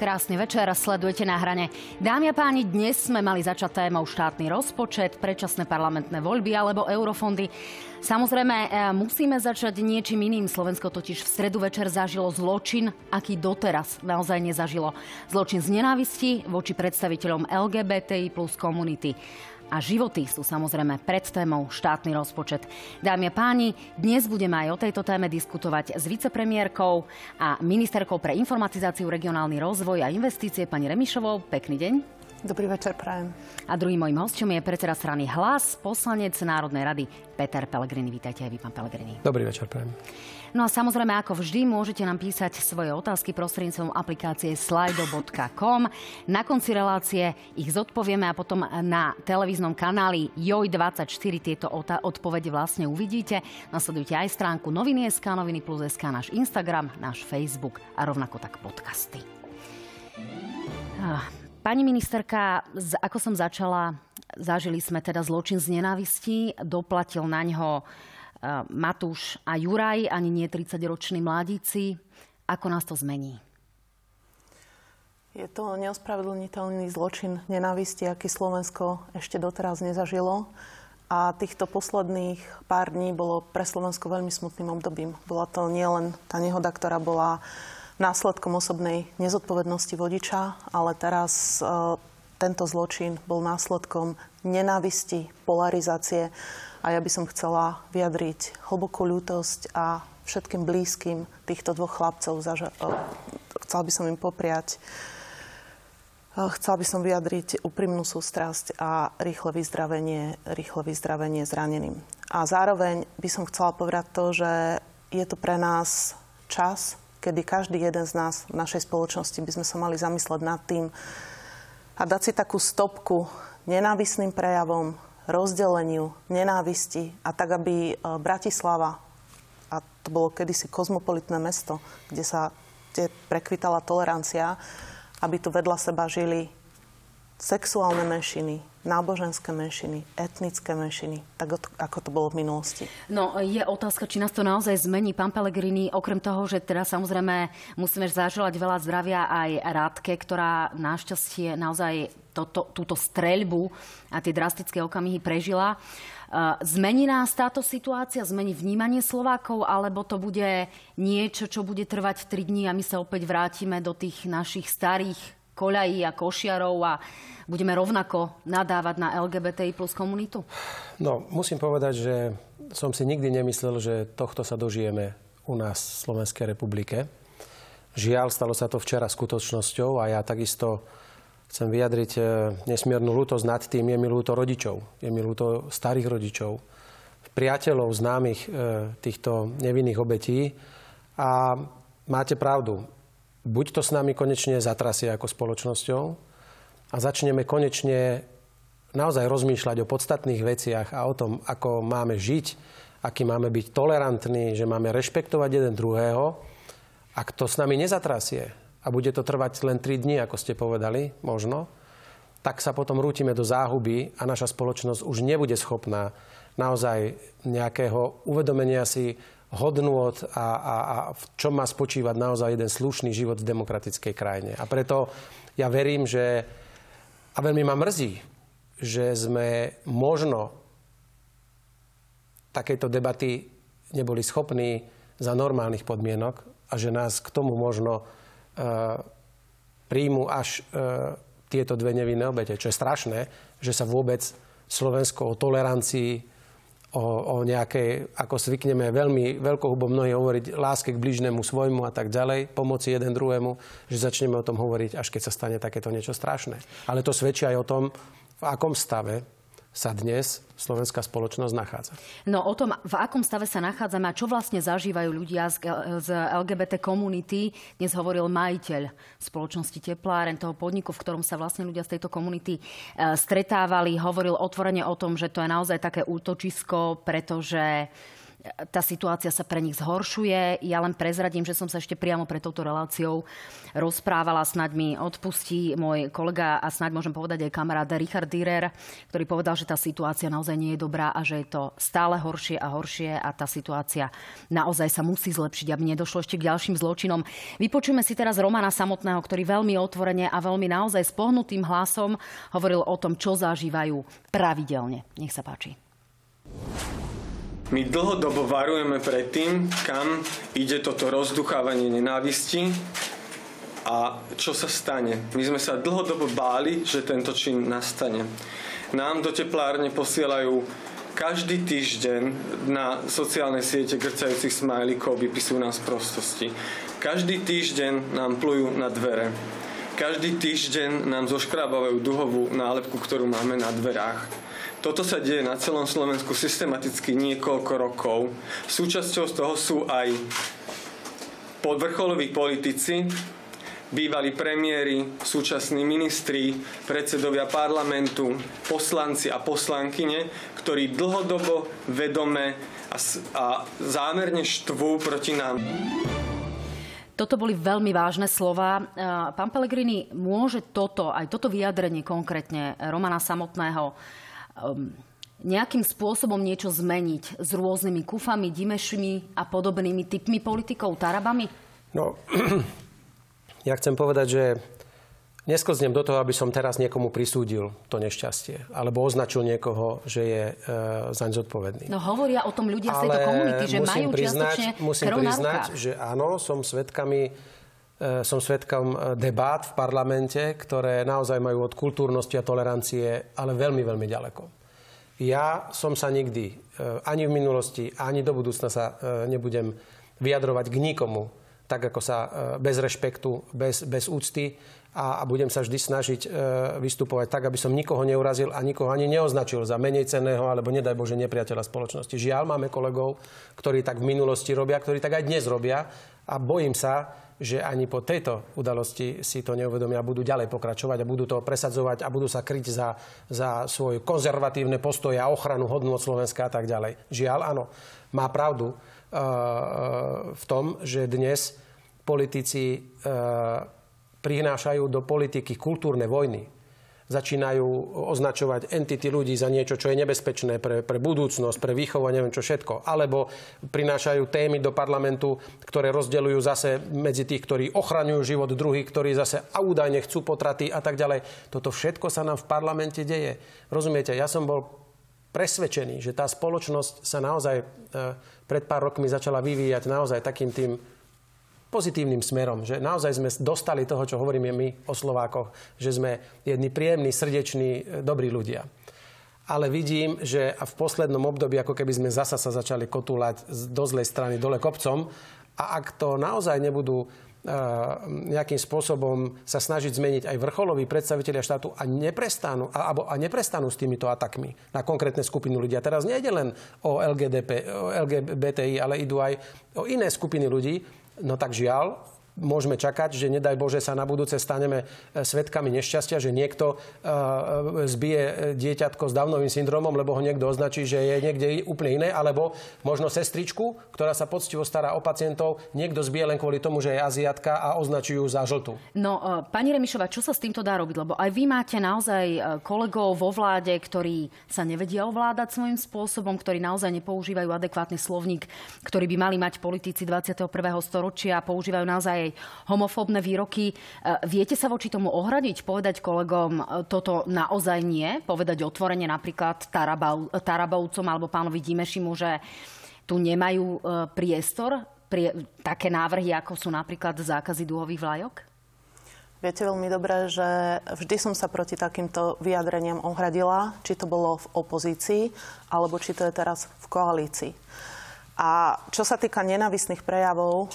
Krásny večer, sledujete na hrane. Dámy a páni, dnes sme mali začať témou štátny rozpočet, predčasné parlamentné voľby alebo eurofondy. Samozrejme, e, musíme začať niečím iným. Slovensko totiž v stredu večer zažilo zločin, aký doteraz naozaj nezažilo. Zločin z nenávisti voči predstaviteľom LGBTI plus komunity a životy sú samozrejme pred témou štátny rozpočet. Dámy a páni, dnes budeme aj o tejto téme diskutovať s vicepremiérkou a ministerkou pre informatizáciu, regionálny rozvoj a investície pani Remišovou. Pekný deň. Dobrý večer, prajem. A druhým mojím hostom je predseda strany Hlas, poslanec Národnej rady Peter Pellegrini. Vítajte aj vy, pán Pellegrini. Dobrý večer, prajem. No a samozrejme, ako vždy, môžete nám písať svoje otázky prostredníctvom aplikácie slido.com. Na konci relácie ich zodpovieme a potom na televíznom kanáli JOJ24 tieto odpovede vlastne uvidíte. Nasledujte aj stránku noviny.sk, noviny plus SK, náš Instagram, náš Facebook a rovnako tak podcasty. Pani ministerka, ako som začala, zažili sme teda zločin z nenávisti, doplatil na ňo Matúš a Juraj, ani nie 30-roční mladíci. Ako nás to zmení? Je to neospravedlniteľný zločin nenávisti, aký Slovensko ešte doteraz nezažilo. A týchto posledných pár dní bolo pre Slovensko veľmi smutným obdobím. Bola to nielen tá nehoda, ktorá bola následkom osobnej nezodpovednosti vodiča, ale teraz e, tento zločin bol následkom nenávisti, polarizácie a ja by som chcela vyjadriť hlbokú ľútosť a všetkým blízkym týchto dvoch chlapcov. Zaža- e, chcela by som im popriať e, Chcela by som vyjadriť úprimnú sústrasť a rýchle vyzdravenie, rýchle vyzdravenie zraneným. A zároveň by som chcela povedať to, že je to pre nás čas, kedy každý jeden z nás v našej spoločnosti by sme sa mali zamysleť nad tým a dať si takú stopku nenávisným prejavom, rozdeleniu, nenávisti a tak, aby e, Bratislava, a to bolo kedysi kozmopolitné mesto, kde sa kde prekvitala tolerancia, aby tu vedľa seba žili sexuálne menšiny, náboženské menšiny, etnické menšiny, tak ako to bolo v minulosti. No, je otázka, či nás to naozaj zmení. Pán Pellegrini, okrem toho, že teda samozrejme musíme zaželať veľa zdravia aj Rádke, ktorá našťastie naozaj toto, túto streľbu a tie drastické okamihy prežila. Zmení nás táto situácia, zmení vnímanie Slovákov, alebo to bude niečo, čo bude trvať 3 dní a my sa opäť vrátime do tých našich starých koľají a košiarov a budeme rovnako nadávať na LGBTI plus komunitu? No, musím povedať, že som si nikdy nemyslel, že tohto sa dožijeme u nás v Slovenskej republike. Žiaľ, stalo sa to včera skutočnosťou a ja takisto chcem vyjadriť e, nesmiernu lútosť nad tým. Je mi lúto rodičov, je mi lúto starých rodičov, priateľov, známych e, týchto nevinných obetí. A máte pravdu, buď to s nami konečne zatrasie ako spoločnosťou, a začneme konečne naozaj rozmýšľať o podstatných veciach a o tom, ako máme žiť, aký máme byť tolerantní, že máme rešpektovať jeden druhého, ak to s nami nezatrasie a bude to trvať len 3 dní, ako ste povedali, možno, tak sa potom rútime do záhuby a naša spoločnosť už nebude schopná naozaj nejakého uvedomenia si hodnôt a, a, a v čom má spočívať naozaj jeden slušný život v demokratickej krajine. A preto ja verím, že a veľmi ma mrzí, že sme možno takejto debaty neboli schopní za normálnych podmienok a že nás k tomu možno e, príjmu až e, tieto dve nevinné obete. Čo je strašné, že sa vôbec Slovensko o tolerancii o, o nejakej, ako zvykneme veľmi veľkohubo mnohí hovoriť, láske k blížnemu svojmu a tak ďalej, pomoci jeden druhému, že začneme o tom hovoriť, až keď sa stane takéto niečo strašné. Ale to svedčí aj o tom, v akom stave sa dnes slovenská spoločnosť nachádza. No o tom, v akom stave sa nachádzame a čo vlastne zažívajú ľudia z, LGBT komunity, dnes hovoril majiteľ spoločnosti Tepláren, toho podniku, v ktorom sa vlastne ľudia z tejto komunity e, stretávali. Hovoril otvorene o tom, že to je naozaj také útočisko, pretože tá situácia sa pre nich zhoršuje. Ja len prezradím, že som sa ešte priamo pred touto reláciou rozprávala, snaď mi odpustí môj kolega a snaď môžem povedať aj kamarát Richard Dürer, ktorý povedal, že tá situácia naozaj nie je dobrá a že je to stále horšie a horšie a tá situácia naozaj sa musí zlepšiť, aby nedošlo ešte k ďalším zločinom. Vypočujeme si teraz Romana samotného, ktorý veľmi otvorene a veľmi naozaj spohnutým hlasom hovoril o tom, čo zažívajú pravidelne. Nech sa páči. My dlhodobo varujeme pred tým, kam ide toto rozduchávanie nenávisti a čo sa stane. My sme sa dlhodobo báli, že tento čin nastane. Nám do teplárne posielajú každý týždeň na sociálne siete grcajúcich smajlíkov vypisujú nás prostosti. Každý týždeň nám plujú na dvere. Každý týždeň nám zoškrábavajú duhovú nálepku, ktorú máme na dverách toto sa deje na celom Slovensku systematicky niekoľko rokov. Súčasťou z toho sú aj podvrcholoví politici, bývalí premiéry, súčasní ministri, predsedovia parlamentu, poslanci a poslankyne, ktorí dlhodobo, vedome a, a zámerne štvú proti nám. Toto boli veľmi vážne slova. Pán Pellegrini, môže toto, aj toto vyjadrenie konkrétne Romana samotného, um, nejakým spôsobom niečo zmeniť s rôznymi kufami, dimešmi a podobnými typmi politikov, tarabami? No, ja chcem povedať, že nesklznem do toho, aby som teraz niekomu prisúdil to nešťastie. Alebo označil niekoho, že je e, zaň zodpovedný. No hovoria o tom ľudia z tejto komunity, že majú priznať, čiastočne Musím priznať, že áno, som svetkami som svetkom e, debát v parlamente, ktoré naozaj majú od kultúrnosti a tolerancie, ale veľmi, veľmi ďaleko. Ja som sa nikdy, e, ani v minulosti, ani do budúcna sa nebudem vyjadrovať k nikomu, tak ako sa bez rešpektu, bez, bez úcty a, a budem sa vždy snažiť vystupovať tak, aby som nikoho neurazil a nikoho ani neoznačil za menej cenného alebo nedaj Bože nepriateľa spoločnosti. Žiaľ, máme kolegov, ktorí tak v minulosti robia, ktorí tak aj dnes robia a bojím sa, že ani po tejto udalosti si to neuvedomia a budú ďalej pokračovať a budú to presadzovať a budú sa kryť za, za svoje konzervatívne postoje a ochranu hodnú od Slovenska a tak ďalej. Žiaľ, áno, má pravdu uh, v tom, že dnes politici uh, prinášajú do politiky kultúrne vojny začínajú označovať entity ľudí za niečo, čo je nebezpečné pre, pre budúcnosť, pre výchovu a neviem čo všetko. Alebo prinášajú témy do parlamentu, ktoré rozdeľujú zase medzi tých, ktorí ochraňujú život druhých, ktorí zase údajne chcú potraty a tak ďalej. Toto všetko sa nám v parlamente deje. Rozumiete, ja som bol presvedčený, že tá spoločnosť sa naozaj e, pred pár rokmi začala vyvíjať naozaj takým tým pozitívnym smerom, že naozaj sme dostali toho, čo hovoríme my o Slovákoch, že sme jedni príjemní, srdeční, e, dobrí ľudia. Ale vidím, že v poslednom období, ako keby sme zasa sa začali kotúľať do zlej strany dole kopcom a ak to naozaj nebudú e, nejakým spôsobom sa snažiť zmeniť aj vrcholoví predstavitelia štátu a neprestanú, a, a neprestanú s týmito atakmi na konkrétne skupiny ľudí. A teraz nejde len o, LGDP, o LGBTI, ale idú aj o iné skupiny ľudí, No tak žiaľ, môžeme čakať, že nedaj Bože sa na budúce staneme e, svetkami nešťastia, že niekto uh, zbije dieťatko s Downovým syndromom, lebo ho niekto označí, že je niekde úplne iné, alebo možno sestričku, ktorá sa poctivo stará o pacientov, niekto zbije len kvôli tomu, že je aziatka a označí ju za žltú. No, pani Remišová, čo sa s týmto dá robiť? Lebo aj vy máte naozaj kolegov vo vláde, ktorí sa nevedia ovládať svojím spôsobom, ktorí naozaj nepoužívajú adekvátny slovník, ktorý by mali mať politici 21. storočia a používajú naozaj aj homofóbne výroky. E, viete sa voči tomu ohradiť, povedať kolegom, e, toto naozaj nie? Povedať otvorene napríklad Tarabovcom alebo pánovi Dimešimu, že tu nemajú e, priestor prie, také návrhy, ako sú napríklad zákazy dúhových vlajok? Viete veľmi dobre, že vždy som sa proti takýmto vyjadreniam ohradila, či to bolo v opozícii, alebo či to je teraz v koalícii. A čo sa týka nenavistných prejavov,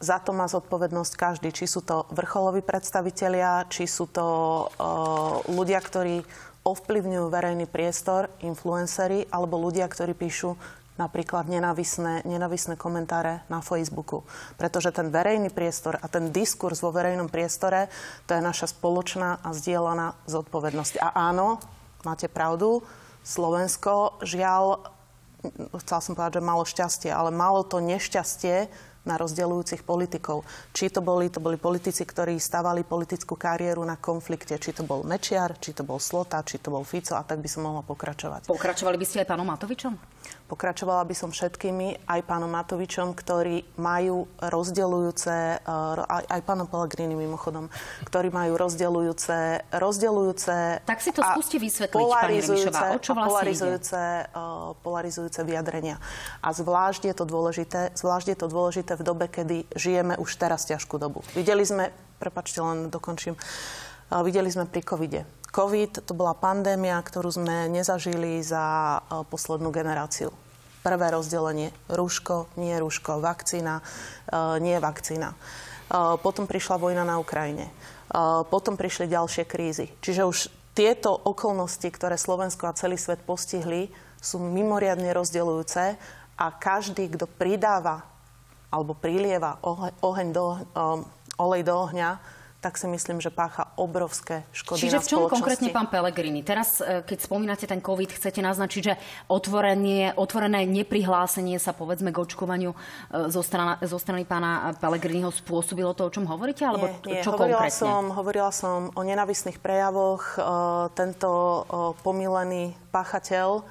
za to má zodpovednosť každý. Či sú to vrcholoví predstavitelia, či sú to uh, ľudia, ktorí ovplyvňujú verejný priestor, influencery, alebo ľudia, ktorí píšu napríklad nenavisné, nenavisné komentáre na Facebooku. Pretože ten verejný priestor a ten diskurs vo verejnom priestore, to je naša spoločná a zdieľaná zodpovednosť. A áno, máte pravdu, Slovensko žiaľ chcela som povedať, že malo šťastie, ale malo to nešťastie na rozdeľujúcich politikov. Či to boli, to boli politici, ktorí stavali politickú kariéru na konflikte, či to bol Mečiar, či to bol Slota, či to bol Fico a tak by som mohla pokračovať. Pokračovali by ste aj pánom Matovičom? Pokračovala by som všetkými, aj pánom Matovičom, ktorí majú rozdeľujúce, eh, aj, aj pánom Pellegrini mimochodom, ktorí majú rozdeľujúce, rozdeľujúce tak si to skúste vysvetliť, pani Remišová, o čo vlastne polarizujúce, ide? polarizujúce vyjadrenia. A zvlášť je to dôležité, zvlášť je to dôležité v dobe, kedy žijeme už teraz ťažkú dobu. Videli sme, prepačte, len dokončím, videli sme pri covide. COVID to bola pandémia, ktorú sme nezažili za poslednú generáciu. Prvé rozdelenie, rúško, nie rúško, vakcína, nie vakcína. Potom prišla vojna na Ukrajine. Potom prišli ďalšie krízy. Čiže už tieto okolnosti, ktoré Slovensko a celý svet postihli, sú mimoriadne rozdeľujúce a každý, kto pridáva alebo prilieva oheň do, um, olej do ohňa, tak si myslím, že pácha obrovské škody Čiže v čom konkrétne pán Pelegrini? Teraz, e, keď spomínate ten COVID, chcete naznačiť, že otvorenie, otvorené neprihlásenie sa povedzme k očkovaniu e, zo, strana, zo strany pána Pelegriniho spôsobilo to, o čom hovoríte? Alebo nie, nie. čo hovorila konkrétne? Som, hovorila som o nenavisných prejavoch. E, tento pomilený páchateľ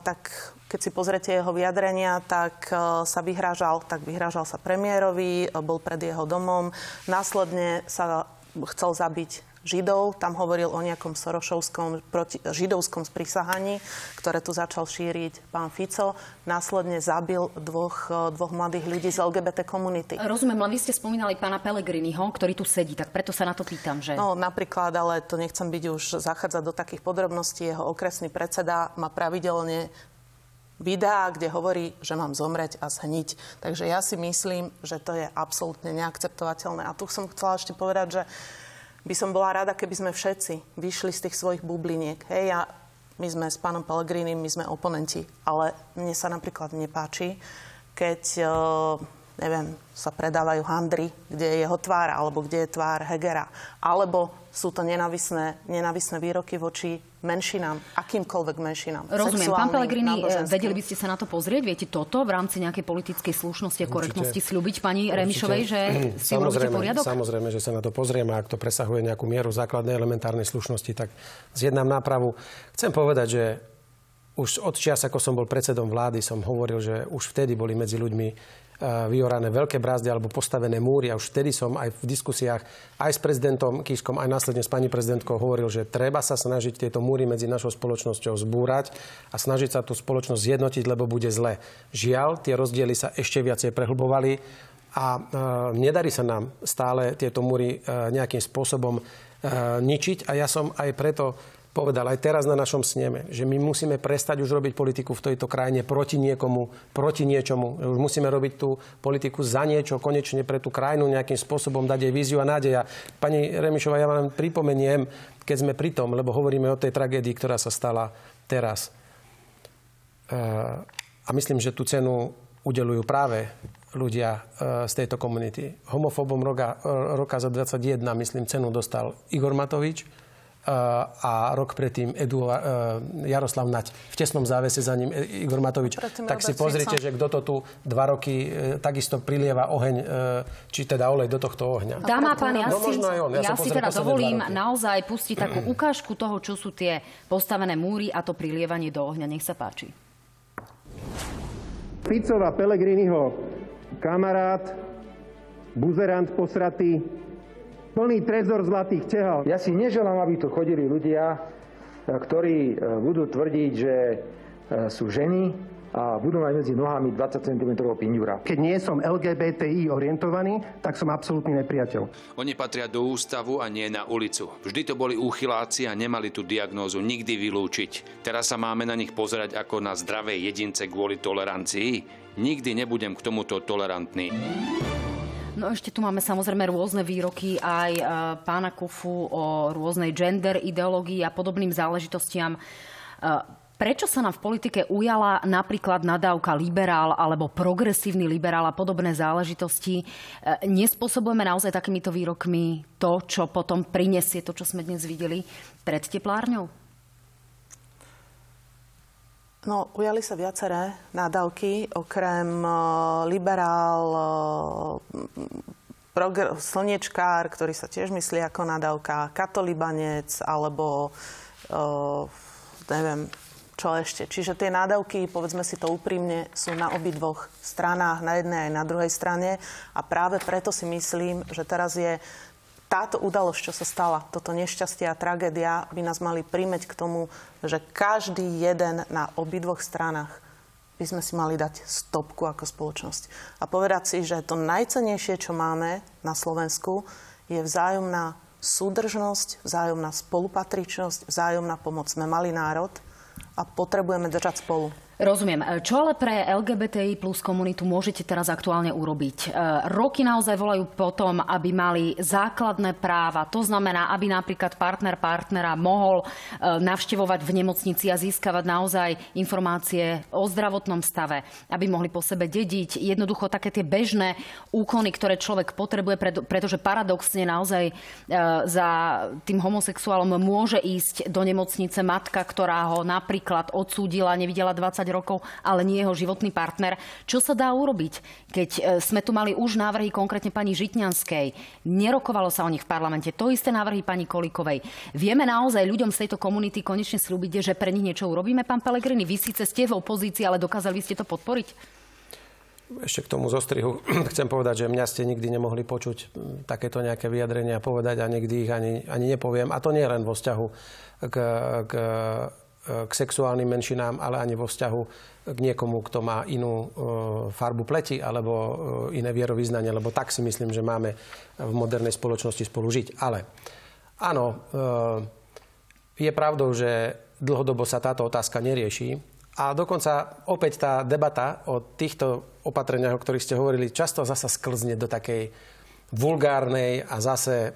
tak keď si pozrete jeho vyjadrenia, tak e, sa vyhrážal, tak vyhrážal sa premiérovi, e, bol pred jeho domom. Následne sa chcel zabiť Židov. Tam hovoril o nejakom sorošovskom proti, židovskom sprisahaní, ktoré tu začal šíriť pán Fico. Následne zabil dvoch, e, dvoch mladých ľudí z LGBT komunity. Rozumiem, len vy ste spomínali pána Pelegriniho, ktorý tu sedí, tak preto sa na to pýtam, že... No napríklad, ale to nechcem byť už zachádzať do takých podrobností. Jeho okresný predseda má pravidelne videá, kde hovorí, že mám zomreť a zhniť. Takže ja si myslím, že to je absolútne neakceptovateľné. A tu som chcela ešte povedať, že by som bola rada, keby sme všetci vyšli z tých svojich bubliniek. Hej, ja, my sme s pánom Pellegrinim, my sme oponenti, ale mne sa napríklad nepáči, keď, neviem, sa predávajú handry, kde je jeho tvár, alebo kde je tvár Hegera. Alebo sú to nenavisné, nenavisné výroky voči menšinám, akýmkoľvek menšinám. Rozumiem. Pán Pellegrini, vedeli by ste sa na to pozrieť? Viete toto v rámci nejakej politickej slušnosti a korektnosti slúbiť pani Určite. Remišovej, že si urobíte poriadok? Samozrejme, že sa na to pozrieme. Ak to presahuje nejakú mieru základnej elementárnej slušnosti, tak zjednám nápravu. Chcem povedať, že už od čias, ako som bol predsedom vlády, som hovoril, že už vtedy boli medzi ľuďmi vyorané veľké brázdy alebo postavené múry. A už vtedy som aj v diskusiách aj s prezidentom Kiskom, aj následne s pani prezidentkou hovoril, že treba sa snažiť tieto múry medzi našou spoločnosťou zbúrať a snažiť sa tú spoločnosť zjednotiť, lebo bude zle. Žiaľ, tie rozdiely sa ešte viacej prehlbovali a e, nedarí sa nám stále tieto múry e, nejakým spôsobom e, ničiť. A ja som aj preto povedal aj teraz na našom sneme, že my musíme prestať už robiť politiku v tejto krajine proti niekomu, proti niečomu. Už musíme robiť tú politiku za niečo, konečne pre tú krajinu nejakým spôsobom dať jej víziu a nádeja. Pani Remišová, ja vám pripomeniem, keď sme pri tom, lebo hovoríme o tej tragédii, ktorá sa stala teraz. E, a myslím, že tú cenu udelujú práve ľudia e, z tejto komunity. Homofóbom roka, e, roka za 21, myslím, cenu dostal Igor Matovič, a rok predtým Edu, Jaroslav Nať. V tesnom závese za ním e, Igor Matovič. Tak si pozrite, že kto to tu dva roky e, takisto prilieva oheň, či teda olej do tohto ohňa. Dáma pán, ja, no, si, ja, ja si teda dovolím naozaj pustiť takú ukážku toho, čo sú tie postavené múry a to prilievanie do ohňa. Nech sa páči. Ficova Pelegriniho kamarát, buzerant posratý, plný trezor zlatých tehal. Ja si neželám, aby tu chodili ľudia, ktorí e, budú tvrdiť, že e, sú ženy a budú mať medzi nohami 20 cm pinďura. Keď nie som LGBTI orientovaný, tak som absolútny nepriateľ. Oni patria do ústavu a nie na ulicu. Vždy to boli úchyláci a nemali tú diagnózu nikdy vylúčiť. Teraz sa máme na nich pozerať ako na zdravé jedince kvôli tolerancii. Nikdy nebudem k tomuto tolerantný. No ešte tu máme samozrejme rôzne výroky aj e, pána Kufu o rôznej gender ideológii a podobným záležitostiam. E, prečo sa nám v politike ujala napríklad nadávka liberál alebo progresívny liberál a podobné záležitosti? E, nespôsobujeme naozaj takýmito výrokmi to, čo potom prinesie to, čo sme dnes videli pred teplárňou? No, ujali sa viaceré nádavky, okrem uh, liberál, uh, progr- slniečkár, ktorý sa tiež myslí ako nadávka, katolibanec, alebo uh, neviem, čo ešte. Čiže tie nádavky, povedzme si to úprimne, sú na obidvoch stranách, na jednej aj na druhej strane. A práve preto si myslím, že teraz je táto udalosť, čo sa stala, toto nešťastie a tragédia, by nás mali prímeť k tomu, že každý jeden na obidvoch stranách by sme si mali dať stopku ako spoločnosť. A povedať si, že to najcenejšie, čo máme na Slovensku, je vzájomná súdržnosť, vzájomná spolupatričnosť, vzájomná pomoc. Sme malý národ a potrebujeme držať spolu. Rozumiem. E, čo ale pre LGBTI plus komunitu môžete teraz aktuálne urobiť? E, roky naozaj volajú potom, aby mali základné práva. To znamená, aby napríklad partner partnera mohol e, navštevovať v nemocnici a získavať naozaj informácie o zdravotnom stave, aby mohli po sebe dediť. Jednoducho také tie bežné úkony, ktoré človek potrebuje, pretože paradoxne naozaj za tým homosexuálom môže ísť do nemocnice matka, ktorá ho napríklad odsúdila, nevidela 20 rokov, ale nie jeho životný partner. Čo sa dá urobiť, keď e, sme tu mali už návrhy konkrétne pani Žitňanskej, nerokovalo sa o nich v parlamente, to isté návrhy pani Kolikovej. Vieme naozaj ľuďom z tejto komunity konečne slúbiť, že pre nich niečo urobíme, pán Pelegrini? Vy síce ste v opozícii, ale dokázali ste to podporiť? Ešte k tomu zostrihu chcem povedať, že mňa ste nikdy nemohli počuť takéto nejaké vyjadrenia povedať a nikdy ich ani, ani nepoviem. A to nie len vo vzťahu k, k k sexuálnym menšinám, ale ani vo vzťahu k niekomu, kto má inú e, farbu pleti alebo e, iné vierovýznanie, lebo tak si myslím, že máme v modernej spoločnosti spolu žiť. Ale áno, je pravdou, že dlhodobo sa táto otázka nerieši. A dokonca opäť tá debata o týchto opatreniach, o ktorých ste hovorili, často zasa sklzne do takej vulgárnej a zase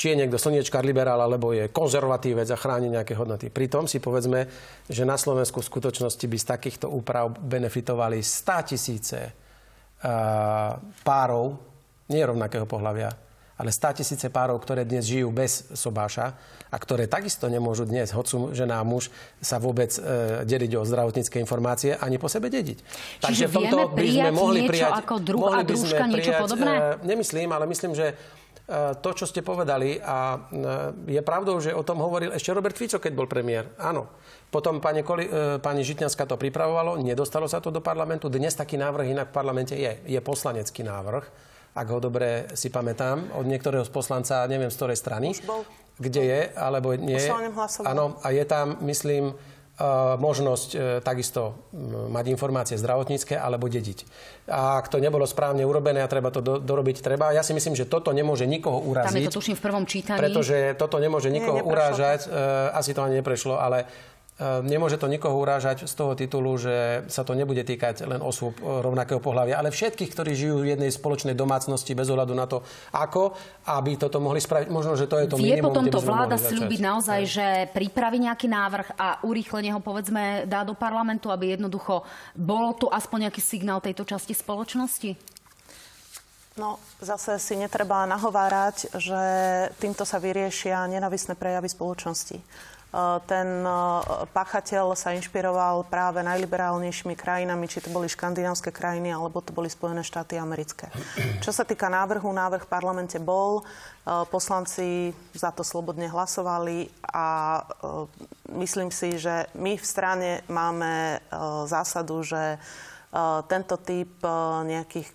či je niekto slniečkár, liberál, alebo je konzervatívec a chráni nejaké hodnoty. Pritom si povedzme, že na Slovensku v skutočnosti by z takýchto úprav benefitovali 100 tisíce uh, párov, nie rovnakého pohľavia, ale 100 tisíce párov, ktoré dnes žijú bez sobáša a ktoré takisto nemôžu dnes, hocu žena a muž, sa vôbec e, deliť o zdravotnícke informácie ani po sebe dediť. Čiže Takže v tomto by sme mohli prijať... ako druh a družka, niečo podobné? E, nemyslím, ale myslím, že E, to, čo ste povedali a e, je pravdou, že o tom hovoril ešte Robert Fico, keď bol premiér. Áno. Potom pani, Koli, e, pani Žitňanská to pripravovalo, nedostalo sa to do parlamentu. Dnes taký návrh inak v parlamente je. Je poslanecký návrh, ak ho dobre si pamätám, od niektorého z poslanca, neviem z ktorej strany, kde je, alebo nie. Áno, a je tam, myslím, možnosť e, takisto mať informácie zdravotnícke alebo dediť. A ak to nebolo správne urobené a treba to do, dorobiť, treba. Ja si myslím, že toto nemôže nikoho uraziť. Tam je to tuším v prvom čítaní. Pretože toto nemôže nikoho Nie, urážať. E, asi to ani neprešlo, ale nemôže to nikoho urážať z toho titulu, že sa to nebude týkať len osôb e, rovnakého pohľavia, ale všetkých, ktorí žijú v jednej spoločnej domácnosti bez ohľadu na to, ako, aby toto mohli spraviť. Možno, že to je to Vie minimum, potom to vláda slúbiť naozaj, že pripraví nejaký návrh a urýchlenie ho povedzme dá do parlamentu, aby jednoducho bol tu aspoň nejaký signál tejto časti spoločnosti? No, zase si netreba nahovárať, že týmto sa vyriešia nenavisné prejavy spoločnosti. Eh, ten eh, pachateľ sa inšpiroval práve najliberálnejšími krajinami, či to boli škandinávské krajiny, alebo to boli Spojené štáty americké. Čo sa týka návrhu, návrh v parlamente bol, eh, poslanci za to slobodne hlasovali a myslím si, že my v strane máme zásadu, že tento typ nejakých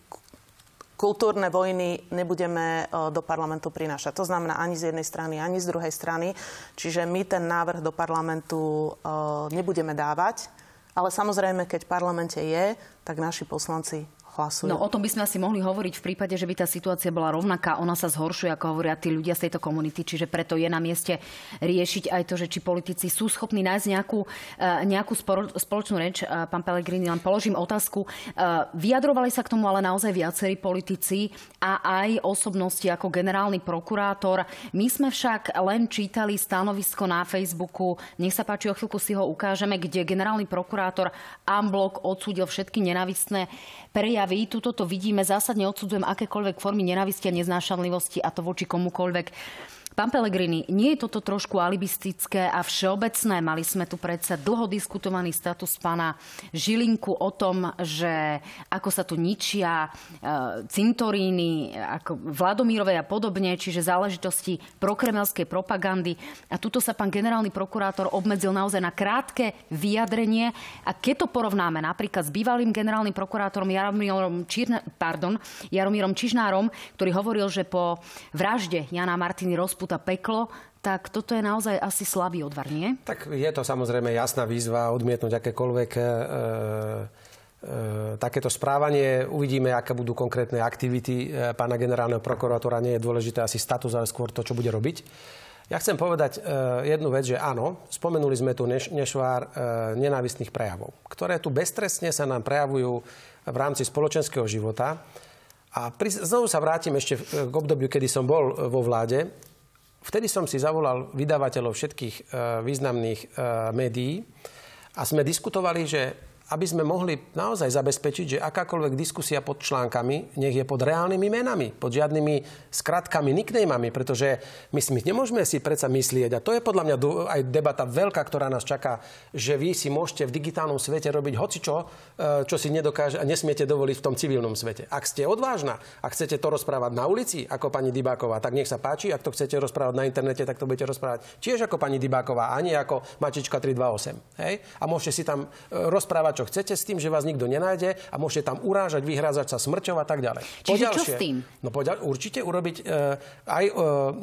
kultúrne vojny nebudeme e, do parlamentu prinášať. To znamená ani z jednej strany, ani z druhej strany. Čiže my ten návrh do parlamentu e, nebudeme dávať. Ale samozrejme, keď v parlamente je, tak naši poslanci hlasujú. No o tom by sme asi mohli hovoriť v prípade, že by tá situácia bola rovnaká. Ona sa zhoršuje, ako hovoria tí ľudia z tejto komunity, čiže preto je na mieste riešiť aj to, že či politici sú schopní nájsť nejakú, e, nejakú spoločnú reč. E, pán Pelegrini, len položím otázku. E, vyjadrovali sa k tomu ale naozaj viacerí politici a aj osobnosti ako generálny prokurátor. My sme však len čítali stanovisko na Facebooku, nech sa páči, o chvíľku si ho ukážeme, kde generálny prokurátor Amblok odsúdil všetky nenavistné prejavy. Tuto to vidíme. Zásadne odsudzujem akékoľvek formy nenavisti a neznášanlivosti a to voči komukoľvek Pán Pelegrini, nie je toto trošku alibistické a všeobecné? Mali sme tu predsa dlho diskutovaný status pána Žilinku o tom, že ako sa tu ničia e, cintoríny, ako Vladomírovej a podobne, čiže záležitosti prokremelskej propagandy. A tuto sa pán generálny prokurátor obmedzil naozaj na krátke vyjadrenie. A keď to porovnáme napríklad s bývalým generálnym prokurátorom Jaromírom, Čirna, pardon, Jaromírom Čižnárom, ktorý hovoril, že po vražde Jana Martiny Rozpu puta peklo, tak toto je naozaj asi slabý odvar, nie? Tak je to samozrejme jasná výzva odmietnúť akékoľvek e, e, takéto správanie. Uvidíme, aké budú konkrétne aktivity e, pána generálneho prokurátora. Nie je dôležité asi status, ale skôr to, čo bude robiť. Ja chcem povedať e, jednu vec, že áno, spomenuli sme tu neš, nešvár e, nenávistných prejavov, ktoré tu beztrestne sa nám prejavujú v rámci spoločenského života. A pri, znovu sa vrátim ešte k obdobiu, kedy som bol vo vláde. Vtedy som si zavolal vydavateľov všetkých e, významných e, médií a sme diskutovali, že aby sme mohli naozaj zabezpečiť, že akákoľvek diskusia pod článkami, nech je pod reálnymi menami, pod žiadnymi skratkami, nicknamami, pretože my si nemôžeme si predsa myslieť, a to je podľa mňa aj debata veľká, ktorá nás čaká, že vy si môžete v digitálnom svete robiť hocičo, e, čo si nedokáže a nesmiete dovoliť v tom civilnom svete. Ak ste odvážna a chcete to rozprávať na ulici, ako pani Dybáková, tak nech sa páči. Ak to chcete rozprávať na internete, tak to budete rozprávať tiež ako pani Dybáková, ani ako Mačička 328. Hej? A môžete si tam e, rozprávať čo chcete s tým, že vás nikto nenájde a môžete tam urážať, vyhrázať sa smrťou a tak ďalej. Čiže poďalšie, čo s tým? No poďal, určite urobiť e, aj e,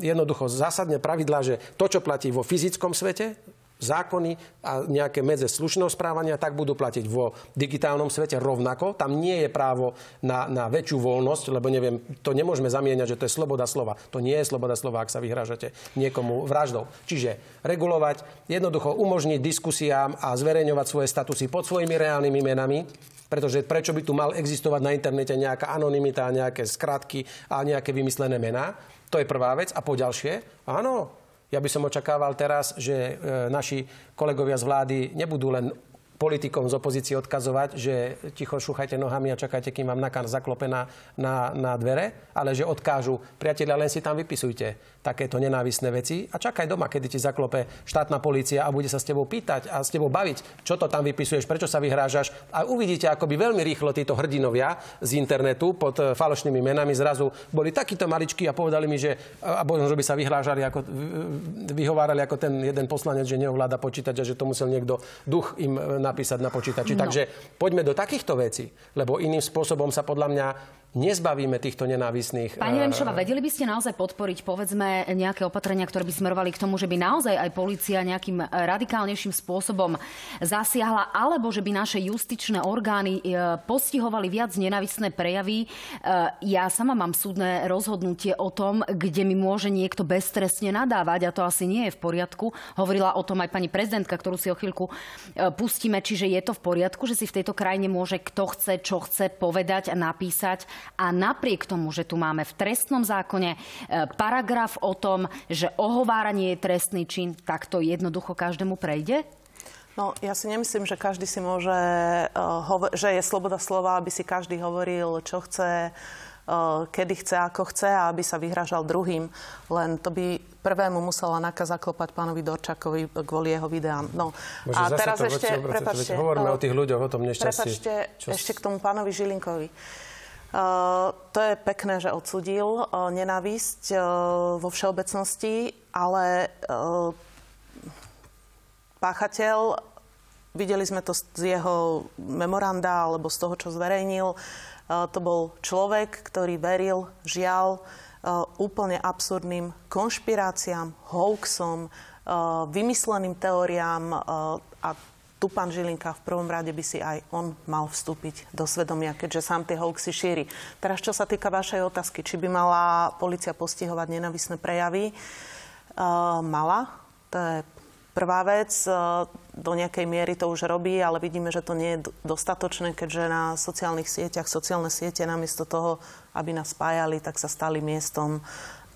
jednoducho zásadné pravidlá, že to, čo platí vo fyzickom svete, zákony a nejaké medze slušného správania, tak budú platiť vo digitálnom svete rovnako. Tam nie je právo na, na väčšiu voľnosť, lebo neviem, to nemôžeme zamieňať, že to je sloboda slova. To nie je sloboda slova, ak sa vyhrážate niekomu vraždou. Čiže regulovať, jednoducho umožniť diskusiám a zverejňovať svoje statusy pod svojimi reálnymi menami, pretože prečo by tu mal existovať na internete nejaká anonimita, nejaké skratky a nejaké vymyslené mená. To je prvá vec. A po ďalšie, áno, ja by som očakával teraz, že e, naši kolegovia z vlády nebudú len politikom z opozície odkazovať, že ticho šúchajte nohami a čakajte, kým vám nakán zaklope na, na, na dvere, ale že odkážu, priatelia, len si tam vypisujte takéto nenávisné veci a čakaj doma, kedy ti zaklope štátna polícia a bude sa s tebou pýtať a s tebou baviť, čo to tam vypisuješ, prečo sa vyhrážaš. A uvidíte, ako by veľmi rýchlo títo hrdinovia z internetu pod e, falošnými menami zrazu boli takíto maličkí a povedali mi, že a možno, by sa vyhrážali, ako, vyhovárali ako ten jeden poslanec, že neovláda počítať a že to musel niekto duch im e, napísať na počítači. No. Takže poďme do takýchto vecí, lebo iným spôsobom sa podľa mňa nezbavíme týchto nenávisných... Pani eh, Renšova, vedeli by ste naozaj podporiť, povedzme, nejaké opatrenia, ktoré by smerovali k tomu, že by naozaj aj policia nejakým radikálnejším spôsobom zasiahla, alebo že by naše justičné orgány eh, postihovali viac nenávisné prejavy. Eh, ja sama mám súdne rozhodnutie o tom, kde mi môže niekto beztrestne nadávať a to asi nie je v poriadku. Hovorila o tom aj pani prezidentka, ktorú si o chvíľku pustíme, čiže je to v poriadku, že si v tejto krajine môže kto chce, čo chce povedať a napísať a napriek tomu, že tu máme v trestnom zákone e, paragraf o tom, že ohováranie je trestný čin, tak to jednoducho každému prejde? No, ja si nemyslím, že každý si môže, uh, že je sloboda slova, aby si každý hovoril, čo chce, uh, kedy chce, ako chce a aby sa vyhražal druhým. Len to by prvému musela NAKA zaklopať pánovi Dorčakovi kvôli jeho videám. No. Môže a teraz ešte, prepačte, hovoríme uh, o tých ľuďoch, o tom nešťastí. Prepačte, ešte k tomu pánovi Žilinkovi. To je pekné, že odsudil nenávisť vo všeobecnosti, ale páchateľ, videli sme to z jeho memoranda alebo z toho, čo zverejnil, to bol človek, ktorý veril, žiaľ, úplne absurdným konšpiráciám, hoaxom, vymysleným teóriám a tu pán Žilinka v prvom rade by si aj on mal vstúpiť do svedomia, keďže sám tie hoaxy šíri. Teraz, čo sa týka vašej otázky, či by mala policia postihovať nenavisné prejavy, uh, mala. To je prvá vec. Uh, do nejakej miery to už robí, ale vidíme, že to nie je dostatočné, keďže na sociálnych sieťach, sociálne siete namiesto toho, aby nás spájali, tak sa stali miestom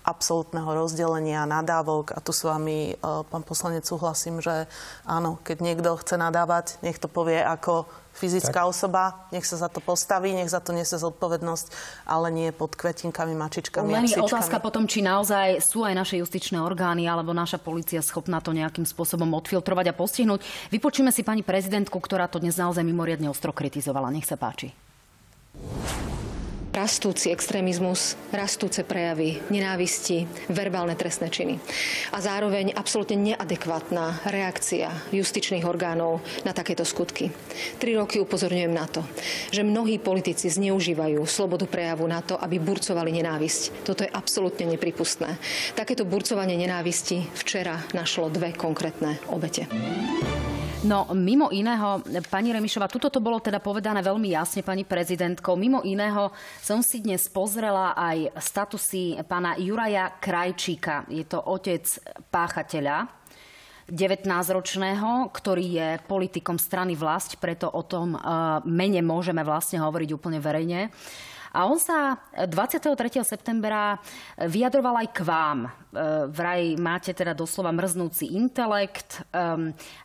absolútneho rozdelenia, nadávok. A tu s vami, pán poslanec, súhlasím, že áno, keď niekto chce nadávať, nech to povie ako fyzická tak. osoba, nech sa za to postaví, nech za to nese zodpovednosť, ale nie pod kvetinkami, mačičkami Len je otázka potom, či naozaj sú aj naše justičné orgány alebo naša policia schopná to nejakým spôsobom odfiltrovať a postihnúť. Vypočujeme si pani prezidentku, ktorá to dnes naozaj mimoriadne ostro kritizovala. Nech sa páči rastúci extrémizmus, rastúce prejavy nenávisti, verbálne trestné činy. A zároveň absolútne neadekvátna reakcia justičných orgánov na takéto skutky. Tri roky upozorňujem na to, že mnohí politici zneužívajú slobodu prejavu na to, aby burcovali nenávisť. Toto je absolútne nepripustné. Takéto burcovanie nenávisti včera našlo dve konkrétne obete. No, mimo iného, pani Remišova, tuto to bolo teda povedané veľmi jasne, pani prezidentko. Mimo iného som si dnes pozrela aj statusy pána Juraja Krajčíka. Je to otec páchateľa, 19-ročného, ktorý je politikom strany vlast, preto o tom eh, mene môžeme vlastne hovoriť úplne verejne. A on sa 23. septembra vyjadroval aj k vám. E, vraj máte teda doslova mrznúci intelekt.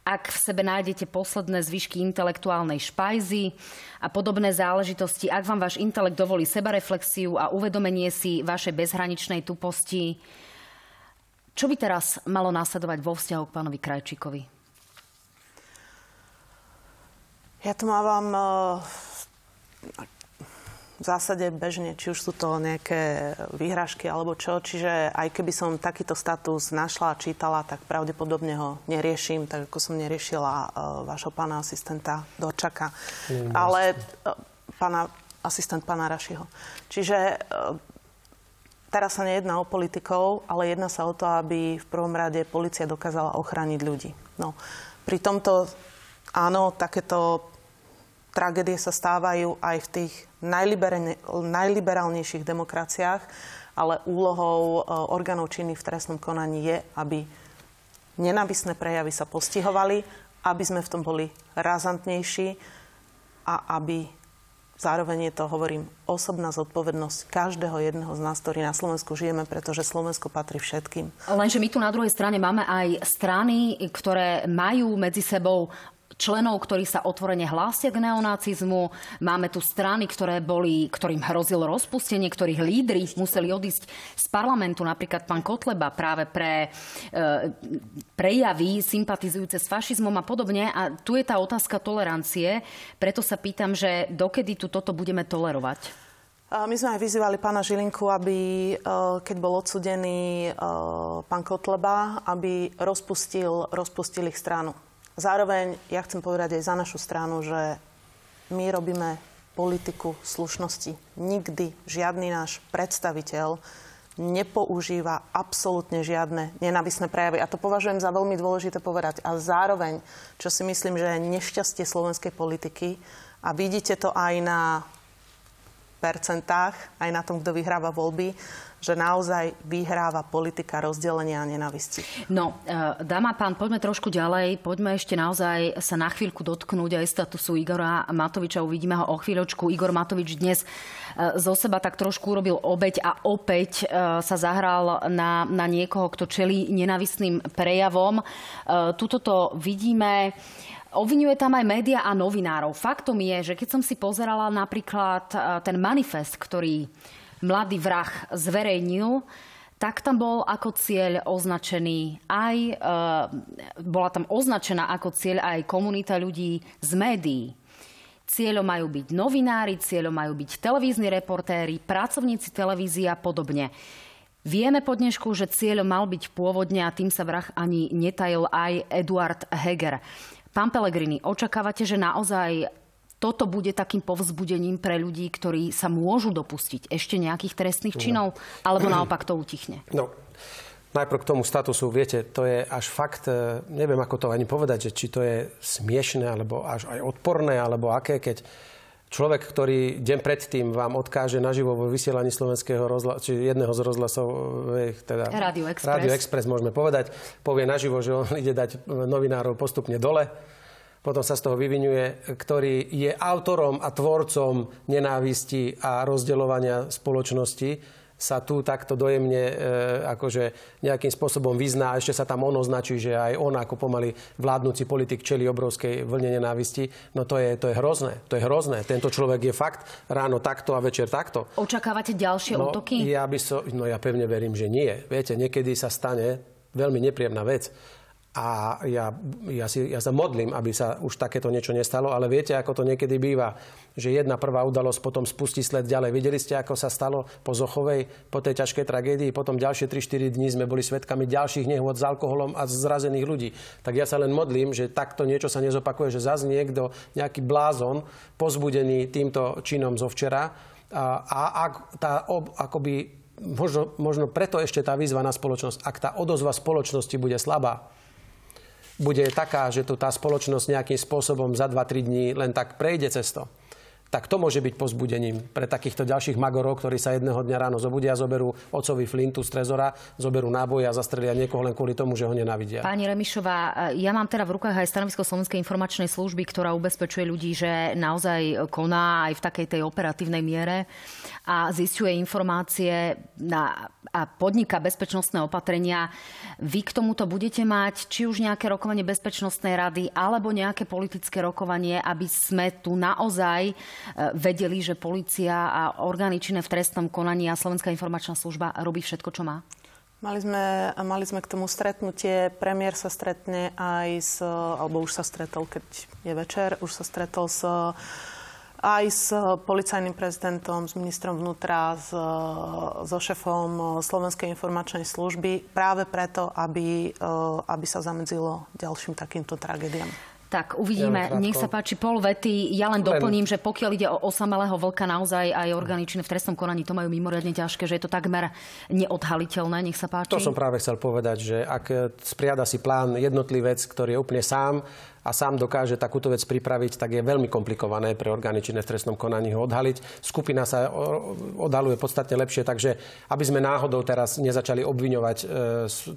Ak v sebe nájdete posledné zvyšky intelektuálnej špajzy a podobné záležitosti, ak vám váš intelekt dovolí sebareflexiu a uvedomenie si vašej bezhraničnej tuposti, čo by teraz malo následovať vo vzťahu k pánovi Krajčíkovi? Ja to mávam v zásade bežne, či už sú to nejaké výhražky alebo čo. Čiže aj keby som takýto status našla a čítala, tak pravdepodobne ho neriešim, tak ako som neriešila uh, vášho pána asistenta Dorčaka. Mm, Ale uh, pána, asistent pána Rašiho. Čiže uh, teraz sa nejedná o politikov, ale jedná sa o to, aby v prvom rade policia dokázala ochrániť ľudí. No, pri tomto áno, takéto tragédie sa stávajú aj v tých najliberálnejších demokraciách, ale úlohou e, orgánov činných v trestnom konaní je, aby nenávisné prejavy sa postihovali, aby sme v tom boli razantnejší a aby zároveň je to, hovorím, osobná zodpovednosť každého jedného z nás, ktorý na Slovensku žijeme, pretože Slovensko patrí všetkým. Lenže my tu na druhej strane máme aj strany, ktoré majú medzi sebou členov, ktorí sa otvorene hlásia k neonacizmu. Máme tu strany, ktoré boli, ktorým hrozilo rozpustenie, ktorých lídry museli odísť z parlamentu, napríklad pán Kotleba práve pre e, prejavy sympatizujúce s fašizmom a podobne. A tu je tá otázka tolerancie. Preto sa pýtam, že dokedy tu toto budeme tolerovať? My sme aj vyzývali pána Žilinku, aby, e, keď bol odsudený e, pán Kotleba, aby rozpustil, rozpustil ich stranu. Zároveň ja chcem povedať aj za našu stranu, že my robíme politiku slušnosti. Nikdy žiadny náš predstaviteľ nepoužíva absolútne žiadne nenávisné prejavy. A to považujem za veľmi dôležité povedať. A zároveň, čo si myslím, že je nešťastie slovenskej politiky, a vidíte to aj na percentách, aj na tom, kto vyhráva voľby, že naozaj vyhráva politika rozdelenia a nenavisti. No, e, dáma pán, poďme trošku ďalej. Poďme ešte naozaj sa na chvíľku dotknúť aj statusu Igora Matoviča. Uvidíme ho o chvíľočku. Igor Matovič dnes e, zo seba tak trošku urobil obeď a opäť e, sa zahral na, na niekoho, kto čelí nenavistným prejavom. Tuto to vidíme. Obvinuje tam aj média a novinárov. Faktom je, že keď som si pozerala napríklad ten manifest, ktorý mladý vrah zverejnil, tak tam bol ako cieľ označený aj, e, bola tam označená ako cieľ aj komunita ľudí z médií. Cieľom majú byť novinári, cieľom majú byť televízni reportéri, pracovníci televízie a podobne. Vieme po dnešku, že cieľom mal byť pôvodne, a tým sa vrah ani netajil aj Eduard Heger. Pán Pelegrini, očakávate, že naozaj toto bude takým povzbudením pre ľudí, ktorí sa môžu dopustiť ešte nejakých trestných no. činov, alebo naopak to utichne? No. Najprv k tomu statusu, viete, to je až fakt, e, neviem ako to ani povedať, že či to je smiešné, alebo až aj odporné, alebo aké, keď človek, ktorý deň predtým vám odkáže naživo vo vysielaní slovenského rozhlasu, či jedného z rozhlasov, teda Radio Express. Radio Express môžeme povedať, povie naživo, že on ide dať novinárov postupne dole potom sa z toho vyvinuje, ktorý je autorom a tvorcom nenávisti a rozdeľovania spoločnosti, sa tu takto dojemne e, akože nejakým spôsobom vyzná a ešte sa tam on označí, že aj on ako pomaly vládnúci politik čeli obrovskej vlne nenávisti, no to je, to je hrozné. To je hrozné. Tento človek je fakt ráno takto a večer takto. Očakávate ďalšie no, útoky? Ja by so, no ja pevne verím, že nie. Viete, niekedy sa stane veľmi nepríjemná vec a ja, ja, si, ja sa modlím, aby sa už takéto niečo nestalo, ale viete, ako to niekedy býva, že jedna prvá udalosť potom spustí sled ďalej. Videli ste, ako sa stalo po Zochovej, po tej ťažkej tragédii, potom ďalšie 3-4 dní sme boli svetkami ďalších nehôd s alkoholom a zrazených ľudí. Tak ja sa len modlím, že takto niečo sa nezopakuje, že zase niekto, nejaký blázon, pozbudený týmto činom zo včera, a, a tá ob, akoby možno, možno preto ešte tá výzva na spoločnosť, ak tá odozva spoločnosti bude slabá, bude taká, že to tá spoločnosť nejakým spôsobom za 2-3 dní len tak prejde cez to, tak to môže byť pozbudením pre takýchto ďalších magorov, ktorí sa jedného dňa ráno zobudia, zoberú ocovi flintu z trezora, zoberú náboje a zastrelia niekoho len kvôli tomu, že ho nenávidia. Pani Remišová, ja mám teda v rukách aj stanovisko Slovenskej informačnej služby, ktorá ubezpečuje ľudí, že naozaj koná aj v takej tej operatívnej miere a zistuje informácie na, a podniká bezpečnostné opatrenia. Vy k tomuto budete mať či už nejaké rokovanie Bezpečnostnej rady alebo nejaké politické rokovanie, aby sme tu naozaj vedeli, že policia a orgány činné v trestnom konaní a Slovenská informačná služba robí všetko, čo má? Mali sme, mali sme k tomu stretnutie. Premiér sa stretne aj s, alebo už sa stretol, keď je večer, už sa stretol s aj s policajným prezidentom, s ministrom vnútra, s, so šefom Slovenskej informačnej služby, práve preto, aby, e, aby sa zamedzilo ďalším takýmto tragédiám. Tak uvidíme. Ja Nech sa páči pol vety. Ja len doplním, že pokiaľ ide o osamelého vlka, naozaj aj orgány v trestnom konaní to majú mimoriadne ťažké, že je to takmer neodhaliteľné. Nech sa páči. To som práve chcel povedať, že ak spriada si plán jednotlivec, ktorý je úplne sám, a sám dokáže takúto vec pripraviť, tak je veľmi komplikované pre orgány činné v trestnom konaní ho odhaliť. Skupina sa odhaluje podstatne lepšie, takže aby sme náhodou teraz nezačali obviňovať e,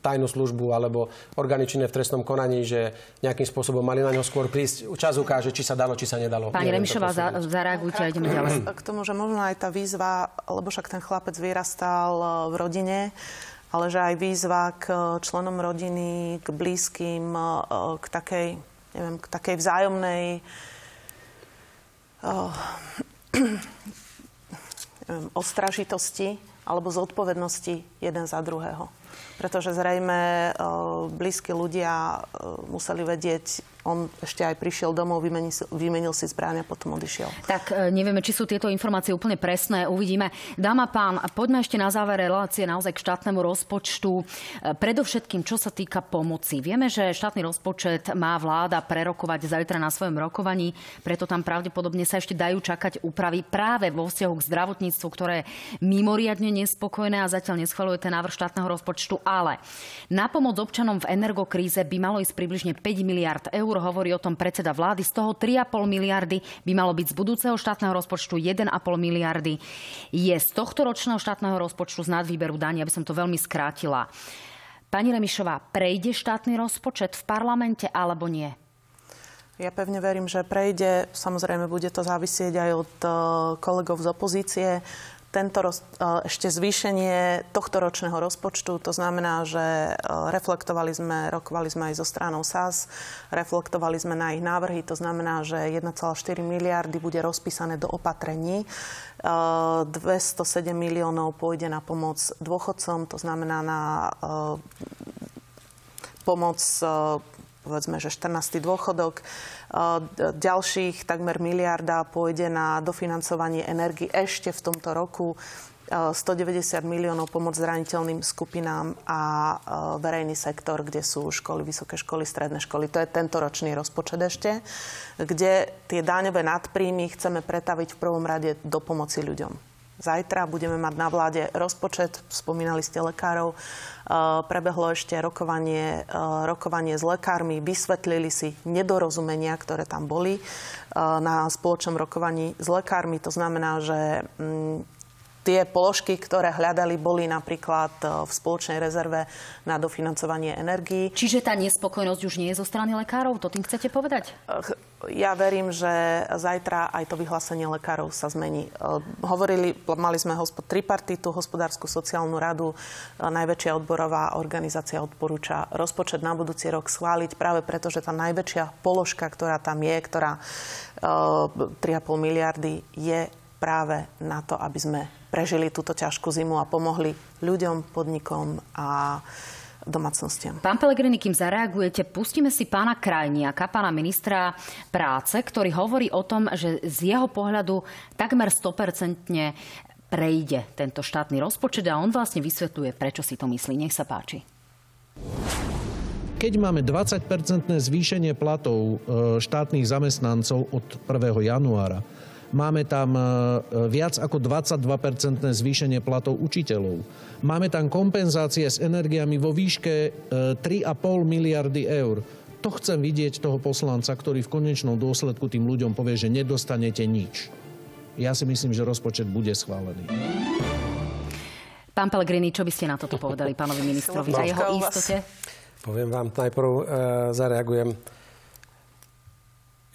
tajnú službu alebo orgány činné v trestnom konaní, že nejakým spôsobom mali na ňo skôr prísť. Čas ukáže, či sa dalo, či sa nedalo. Pani Remišová, za, zareagujte a ideme ďalej. K tomu, že možno aj tá výzva, lebo však ten chlapec vyrastal e, v rodine, ale že aj výzva k členom rodiny, k blízkym, e, k takej neviem, k takej vzájomnej oh, neviem, ostražitosti alebo zodpovednosti jeden za druhého. Pretože zrejme oh, blízki ľudia oh, museli vedieť, on ešte aj prišiel domov, vymenil, vymenil si zbráň a potom odišiel. Tak e, nevieme, či sú tieto informácie úplne presné. Uvidíme. Dáma pán, poďme ešte na záver relácie naozaj k štátnemu rozpočtu. E, predovšetkým, čo sa týka pomoci. Vieme, že štátny rozpočet má vláda prerokovať zajtra na svojom rokovaní, preto tam pravdepodobne sa ešte dajú čakať úpravy práve vo vzťahu k zdravotníctvu, ktoré je mimoriadne nespokojné a zatiaľ neschvaluje ten návrh štátneho rozpočtu. Ale na pomoc občanom v energokríze by malo ísť približne 5 miliard eur eur, hovorí o tom predseda vlády. Z toho 3,5 miliardy by malo byť z budúceho štátneho rozpočtu 1,5 miliardy. Je z tohto ročného štátneho rozpočtu z nadvýberu daní, aby som to veľmi skrátila. Pani Remišová, prejde štátny rozpočet v parlamente alebo nie? Ja pevne verím, že prejde. Samozrejme, bude to závisieť aj od eh, kolegov z opozície tento roz, e, ešte zvýšenie tohto ročného rozpočtu. To znamená, že e, reflektovali sme, rokovali sme aj so stranou SAS, reflektovali sme na ich návrhy. To znamená, že 1,4 miliardy bude rozpísané do opatrení. 207 e, miliónov pôjde na pomoc dôchodcom, to znamená na pomoc povedzme, že 14. dôchodok. Ďalších takmer miliarda pôjde na dofinancovanie energii ešte v tomto roku. 190 miliónov pomoc zraniteľným skupinám a verejný sektor, kde sú školy, vysoké školy, stredné školy. To je tento ročný rozpočet ešte, kde tie daňové nadpríjmy chceme pretaviť v prvom rade do pomoci ľuďom. Zajtra budeme mať na vláde rozpočet, spomínali ste lekárov, prebehlo ešte rokovanie, e, rokovanie s lekármi, vysvetlili si nedorozumenia, ktoré tam boli e, na spoločnom rokovaní s lekármi. To znamená, že mm, tie položky, ktoré hľadali, boli napríklad e, v spoločnej rezerve na dofinancovanie energií. Čiže tá nespokojnosť už nie je zo strany lekárov? To tým chcete povedať? Ja verím, že zajtra aj to vyhlásenie lekárov sa zmení. Hovorili, mali sme hospod, tripartitu, hospodárskú sociálnu radu. Najväčšia odborová organizácia odporúča rozpočet na budúci rok schváliť práve preto, že tá najväčšia položka, ktorá tam je, ktorá 3,5 miliardy je práve na to, aby sme prežili túto ťažkú zimu a pomohli ľuďom, podnikom a domácnostiam. Pán Pelegrini, kým zareagujete, pustíme si pána Krajniaka, pána ministra práce, ktorý hovorí o tom, že z jeho pohľadu takmer 100% prejde tento štátny rozpočet a on vlastne vysvetľuje, prečo si to myslí. Nech sa páči. Keď máme 20-percentné zvýšenie platov e, štátnych zamestnancov od 1. januára, Máme tam e, viac ako 22-percentné zvýšenie platov učiteľov. Máme tam kompenzácie s energiami vo výške 3,5 e, miliardy eur. To chcem vidieť toho poslanca, ktorý v konečnom dôsledku tým ľuďom povie, že nedostanete nič. Ja si myslím, že rozpočet bude schválený. Pán Pellegrini, čo by ste na toto povedali pánovi ministrovi za jeho istote? Poviem vám najprv, e, zareagujem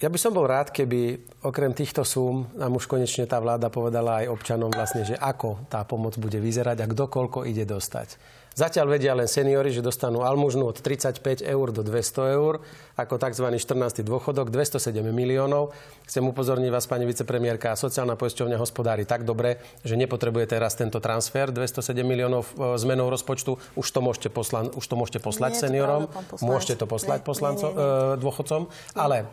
ja by som bol rád, keby okrem týchto súm nám už konečne tá vláda povedala aj občanom vlastne, že ako tá pomoc bude vyzerať a kto koľko ide dostať. Zatiaľ vedia len seniory, že dostanú almužnu od 35 eur do 200 eur, ako tzv. 14. dôchodok, 207 miliónov. Chcem upozorniť vás, pani vicepremiérka, sociálna poisťovňa hospodári tak dobre, že nepotrebuje teraz tento transfer 207 miliónov e, zmenou rozpočtu. Už to môžete, poslan, už to môžete poslať Nie, seniorom, môžete to poslať nie, nie, nie. E, dôchodcom, ale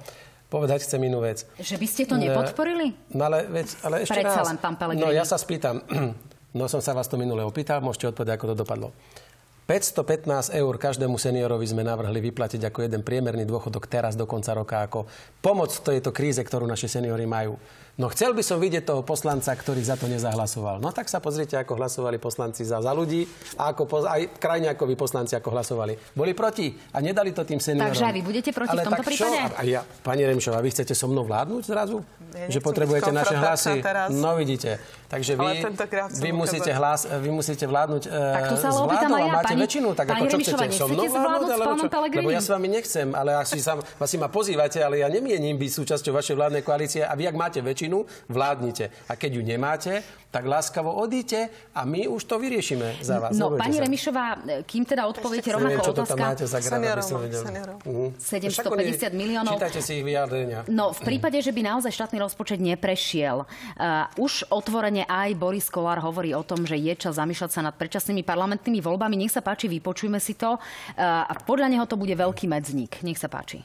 povedať chcem inú vec. Že by ste to nepodporili? No ale, veď, ale ešte Predsa raz. len, pán Pellegrini. No ja sa spýtam. No som sa vás to minule opýtal, môžete odpovedať, ako to dopadlo. 515 eur každému seniorovi sme navrhli vyplatiť ako jeden priemerný dôchodok teraz do konca roka ako pomoc v tejto kríze, ktorú naši seniori majú. No chcel by som vidieť toho poslanca, ktorý za to nezahlasoval. No tak sa pozrite, ako hlasovali poslanci za, za ľudí a ako, aj krajňakovi poslanci, ako hlasovali. Boli proti a nedali to tým seniorom. Takže vy budete proti Ale v tomto prípade? A ja, pani Remšová, vy chcete so mnou vládnuť zrazu? Ja že potrebujete naše hlasy? Teraz. No vidíte. Takže vy, vy, musíte hlas, vy musíte vládnuť tak to sa s vládou a máte pani, väčšinu. Tak ako čo chcete? So mnou vládnuť? Alebo čo? Lebo ja s vami nechcem, ale asi, sa, asi ma pozývate, ale ja nemienim byť súčasťou vašej vládnej koalície a vy, ak máte väčšinu, vládnite. A keď ju nemáte, tak láskavo odíte a my už to vyriešime za vás. No, pani sa. Remišová, kým teda odpoviete rovnako čo otázka... máte za grad, Uh-huh. 750 miliónov. Čítajte si ich vyjadrenia. No, v prípade, že by naozaj štátny rozpočet neprešiel, uh, už otvorene aj Boris Kolár hovorí o tom, že je čas zamýšľať sa nad predčasnými parlamentnými voľbami. Nech sa páči, vypočujme si to. A podľa neho to bude veľký medzník. Nech sa páči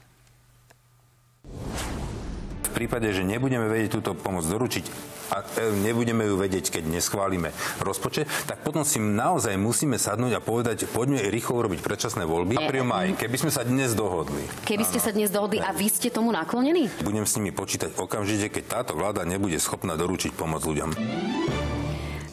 prípade, že nebudeme vedieť túto pomoc doručiť a e, nebudeme ju vedieť, keď neschválime rozpočet, tak potom si naozaj musíme sadnúť a povedať, poďme rýchlo urobiť predčasné voľby. A maj, keby sme sa dnes dohodli. Keby ste sa dnes dohodli a vy ste tomu naklonení? Budem s nimi počítať okamžite, keď táto vláda nebude schopná doručiť pomoc ľuďom.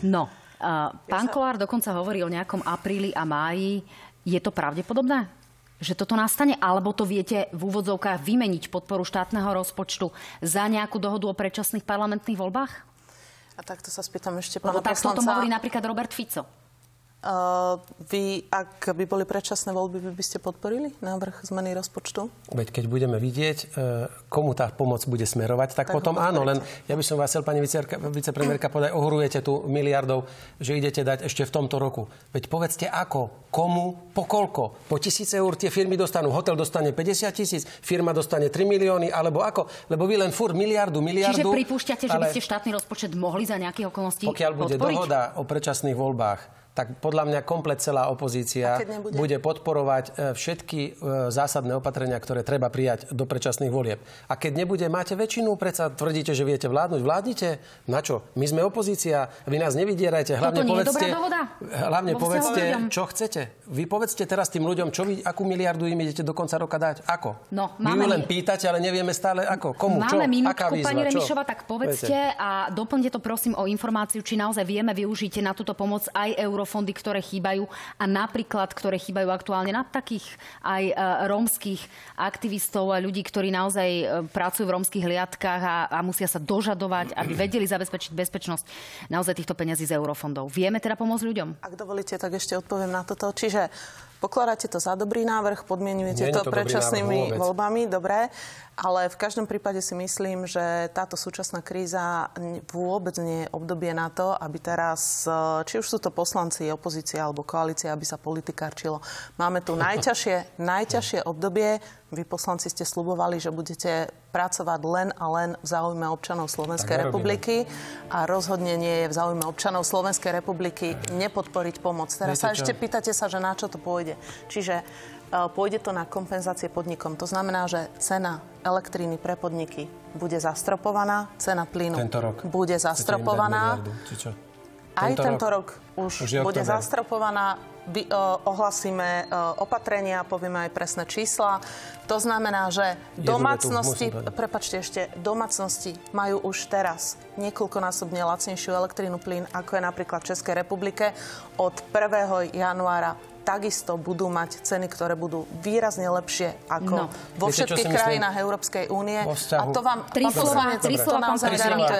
No, uh, pán Kolár dokonca hovorí o nejakom apríli a máji. Je to pravdepodobné? že toto nastane, alebo to viete v úvodzovkách vymeniť podporu štátneho rozpočtu za nejakú dohodu o predčasných parlamentných voľbách? A takto sa spýtam ešte pána Lebo tak poslanca. to hovorí napríklad Robert Fico. Uh, vy, ak by boli predčasné voľby, by, by ste podporili návrh zmeny rozpočtu? Veď keď budeme vidieť, uh, komu tá pomoc bude smerovať, tak, tak potom áno. Len ja by som vás chcel, pani vicepremiérka, povedať, ohrujete tu miliardov, že idete dať ešte v tomto roku. Veď povedzte ako, komu, po koľko. Po tisíc eur tie firmy dostanú. Hotel dostane 50 tisíc, firma dostane 3 milióny, alebo ako? Lebo vy len fur miliardu, miliardu. Čiže pripúšťate, ale... že by ste štátny rozpočet mohli za nejakých okolností Pokiaľ bude podporiť? dohoda o predčasných voľbách, tak podľa mňa komplet celá opozícia bude podporovať e, všetky e, zásadné opatrenia, ktoré treba prijať do predčasných volieb. A keď nebude, máte väčšinu, predsa tvrdíte, že viete vládnuť. Vládnite? Na čo? My sme opozícia, vy nás nevydierajte. Hlavne Toto povedzte, nie je dobrá hlavne povedzte, čo chcete. Vy povedzte teraz tým ľuďom, čo vy, akú miliardu im idete do konca roka dať. Ako? No, máme my len pýtate, ale nevieme stále ako. Komu? Máme čo? minútku, Aká výzva? pani Remišova, tak povedzte Viete. a doplňte to prosím o informáciu, či naozaj vieme využiť na túto pomoc aj euro eurofondy, ktoré chýbajú a napríklad, ktoré chýbajú aktuálne na takých aj e, rómskych aktivistov a ľudí, ktorí naozaj e, pracujú v rómskych hliadkách a, a musia sa dožadovať, aby vedeli zabezpečiť bezpečnosť naozaj týchto peniazí z eurofondov. Vieme teda pomôcť ľuďom? Ak dovolíte, tak ešte odpoviem na toto. Čiže Pokladáte to za dobrý návrh, podmienujete to, to predčasnými voľbami, dobre, ale v každom prípade si myslím, že táto súčasná kríza vôbec nie je obdobie na to, aby teraz, e, či už sú to poslanci, opozícia alebo koalícia, aby sa politikárčilo. Máme tu najťažšie, najťažšie obdobie, vy poslanci ste slubovali, že budete pracovať len a len v záujme občanov Slovenskej republiky a rozhodne nie je v záujme občanov Slovenskej republiky nepodporiť pomoc. Teraz Viete sa ešte pýtate sa, že na čo to pôjde. Čiže uh, pôjde to na kompenzácie podnikom. To znamená, že cena elektriny pre podniky bude zastropovaná, cena plynu tento rok. bude zastropovaná. Aj tento, tento rok, rok už, už bude zastropovaná vy, uh, ohlasíme uh, opatrenia, povieme aj presné čísla. To znamená, že domácnosti, prepačte ešte, domácnosti majú už teraz niekoľkonásobne lacnejšiu elektrínu plyn, ako je napríklad v Českej republike. Od 1. januára takisto budú mať ceny, ktoré budú výrazne lepšie ako no. vo Viete, všetkých krajinách Európskej únie. A to vám... Tri slova, tri slova,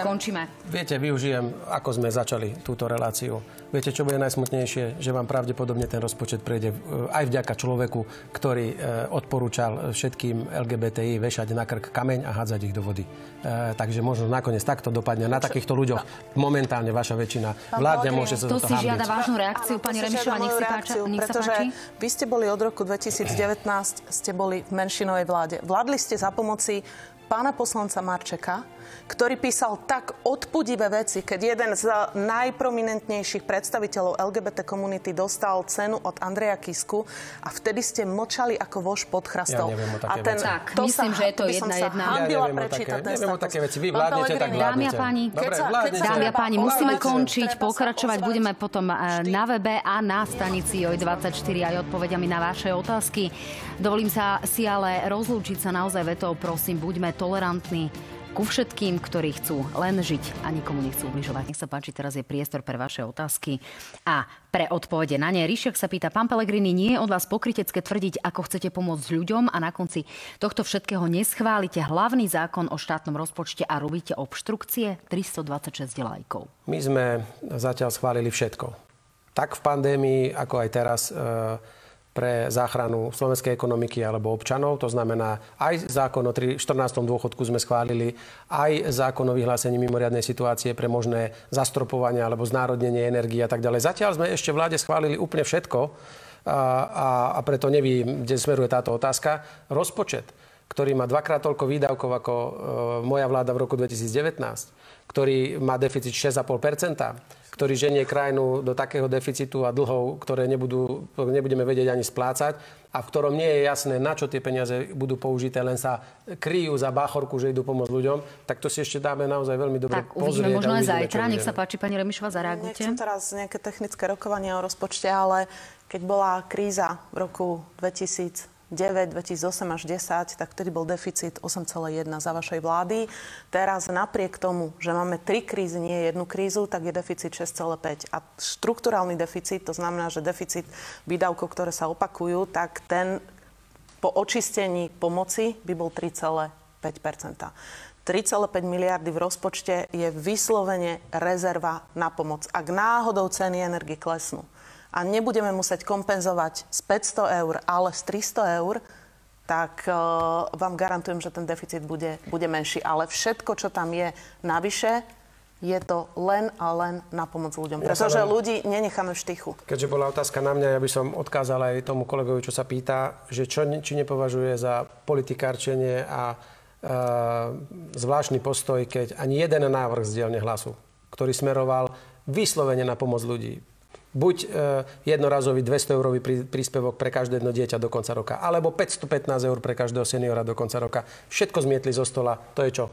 končíme. Viete, využijem, ako sme začali túto reláciu. Viete, čo bude najsmutnejšie? Že vám pravdepodobne ten rozpočet prejde e, aj vďaka človeku, ktorý e, odporúčal všetkým LGBTI vešať na krk kameň a hádzať ich do vody. E, takže možno nakoniec takto dopadne na takýchto ľuďoch momentálne vaša väčšina. Vládne môže sa to si žiada vážnu reakciu, pani Remišová, nech si páči. Pretože vy ste boli od roku 2019, ste boli v menšinovej vláde. Vládli ste za pomoci pána poslanca Marčeka, ktorý písal tak odpudivé veci, keď jeden z najprominentnejších predstaviteľov LGBT komunity dostal cenu od Andreja Kisku a vtedy ste močali ako vož pod chrastou. Ja neviem o také a ten, veci. Tak, to myslím, sa, že je to jedna jedna. Ja neviem o také, neviem o také veci. Vy vládnete, tak vládnete. Dámy a páni, Dobre, vládnete. dámy a páni musíme končiť, pokračovať. Budeme potom eh, na webe a na stanici OJ24 aj odpovediami na vaše otázky. Dovolím sa si ale rozlúčiť sa naozaj vetou, prosím, buďme tolerantní ku všetkým, ktorí chcú len žiť a nikomu nechcú ubližovať. Nech sa páči, teraz je priestor pre vaše otázky a pre odpovede na ne. Ríšek sa pýta, pán Pelegrini, nie je od vás pokrytecké tvrdiť, ako chcete pomôcť ľuďom a na konci tohto všetkého neschválite hlavný zákon o štátnom rozpočte a robíte obštrukcie 326 lajkov. My sme zatiaľ schválili všetko. Tak v pandémii, ako aj teraz e- pre záchranu slovenskej ekonomiky alebo občanov. To znamená, aj zákon o 14. dôchodku sme schválili, aj zákon o vyhlásení mimoriadnej situácie pre možné zastropovanie alebo znárodnenie energie a tak ďalej. Zatiaľ sme ešte vláde schválili úplne všetko a, a, preto nevím, kde smeruje táto otázka. Rozpočet, ktorý má dvakrát toľko výdavkov ako e, moja vláda v roku 2019, ktorý má deficit 6,5 ktorý ženie krajinu do takého deficitu a dlhov, ktoré nebudú, nebudeme vedieť ani splácať a v ktorom nie je jasné, na čo tie peniaze budú použité, len sa kryjú za báchorku, že idú pomôcť ľuďom, tak to si ešte dáme naozaj veľmi dobre tak, pozrieť. možno aj zajtra. Nech sa páči, pani Remišova, zareagujte. Nechcem teraz nejaké technické rokovania o rozpočte, ale keď bola kríza v roku 2000 2009, 2008 až 10, tak vtedy bol deficit 8,1 za vašej vlády. Teraz napriek tomu, že máme tri krízy, nie jednu krízu, tak je deficit 6,5. A štruktúrálny deficit, to znamená, že deficit výdavkov, ktoré sa opakujú, tak ten po očistení pomoci by bol 3,5% 3,5 miliardy v rozpočte je vyslovene rezerva na pomoc. Ak náhodou ceny energie klesnú, a nebudeme musieť kompenzovať z 500 eur, ale z 300 eur, tak uh, vám garantujem, že ten deficit bude, bude menší. Ale všetko, čo tam je navyše, je to len a len na pomoc ľuďom. Ja pretože len... ľudí nenecháme v štychu. Keďže bola otázka na mňa, ja by som odkázal aj tomu kolegovi, čo sa pýta, že čo, či nepovažuje za politikárčenie a uh, zvláštny postoj, keď ani jeden návrh z dielne hlasu, ktorý smeroval vyslovene na pomoc ľudí, buď e, jednorazový 200 eurový príspevok pre každé jedno dieťa do konca roka, alebo 515 eur pre každého seniora do konca roka. Všetko zmietli zo stola. To je čo?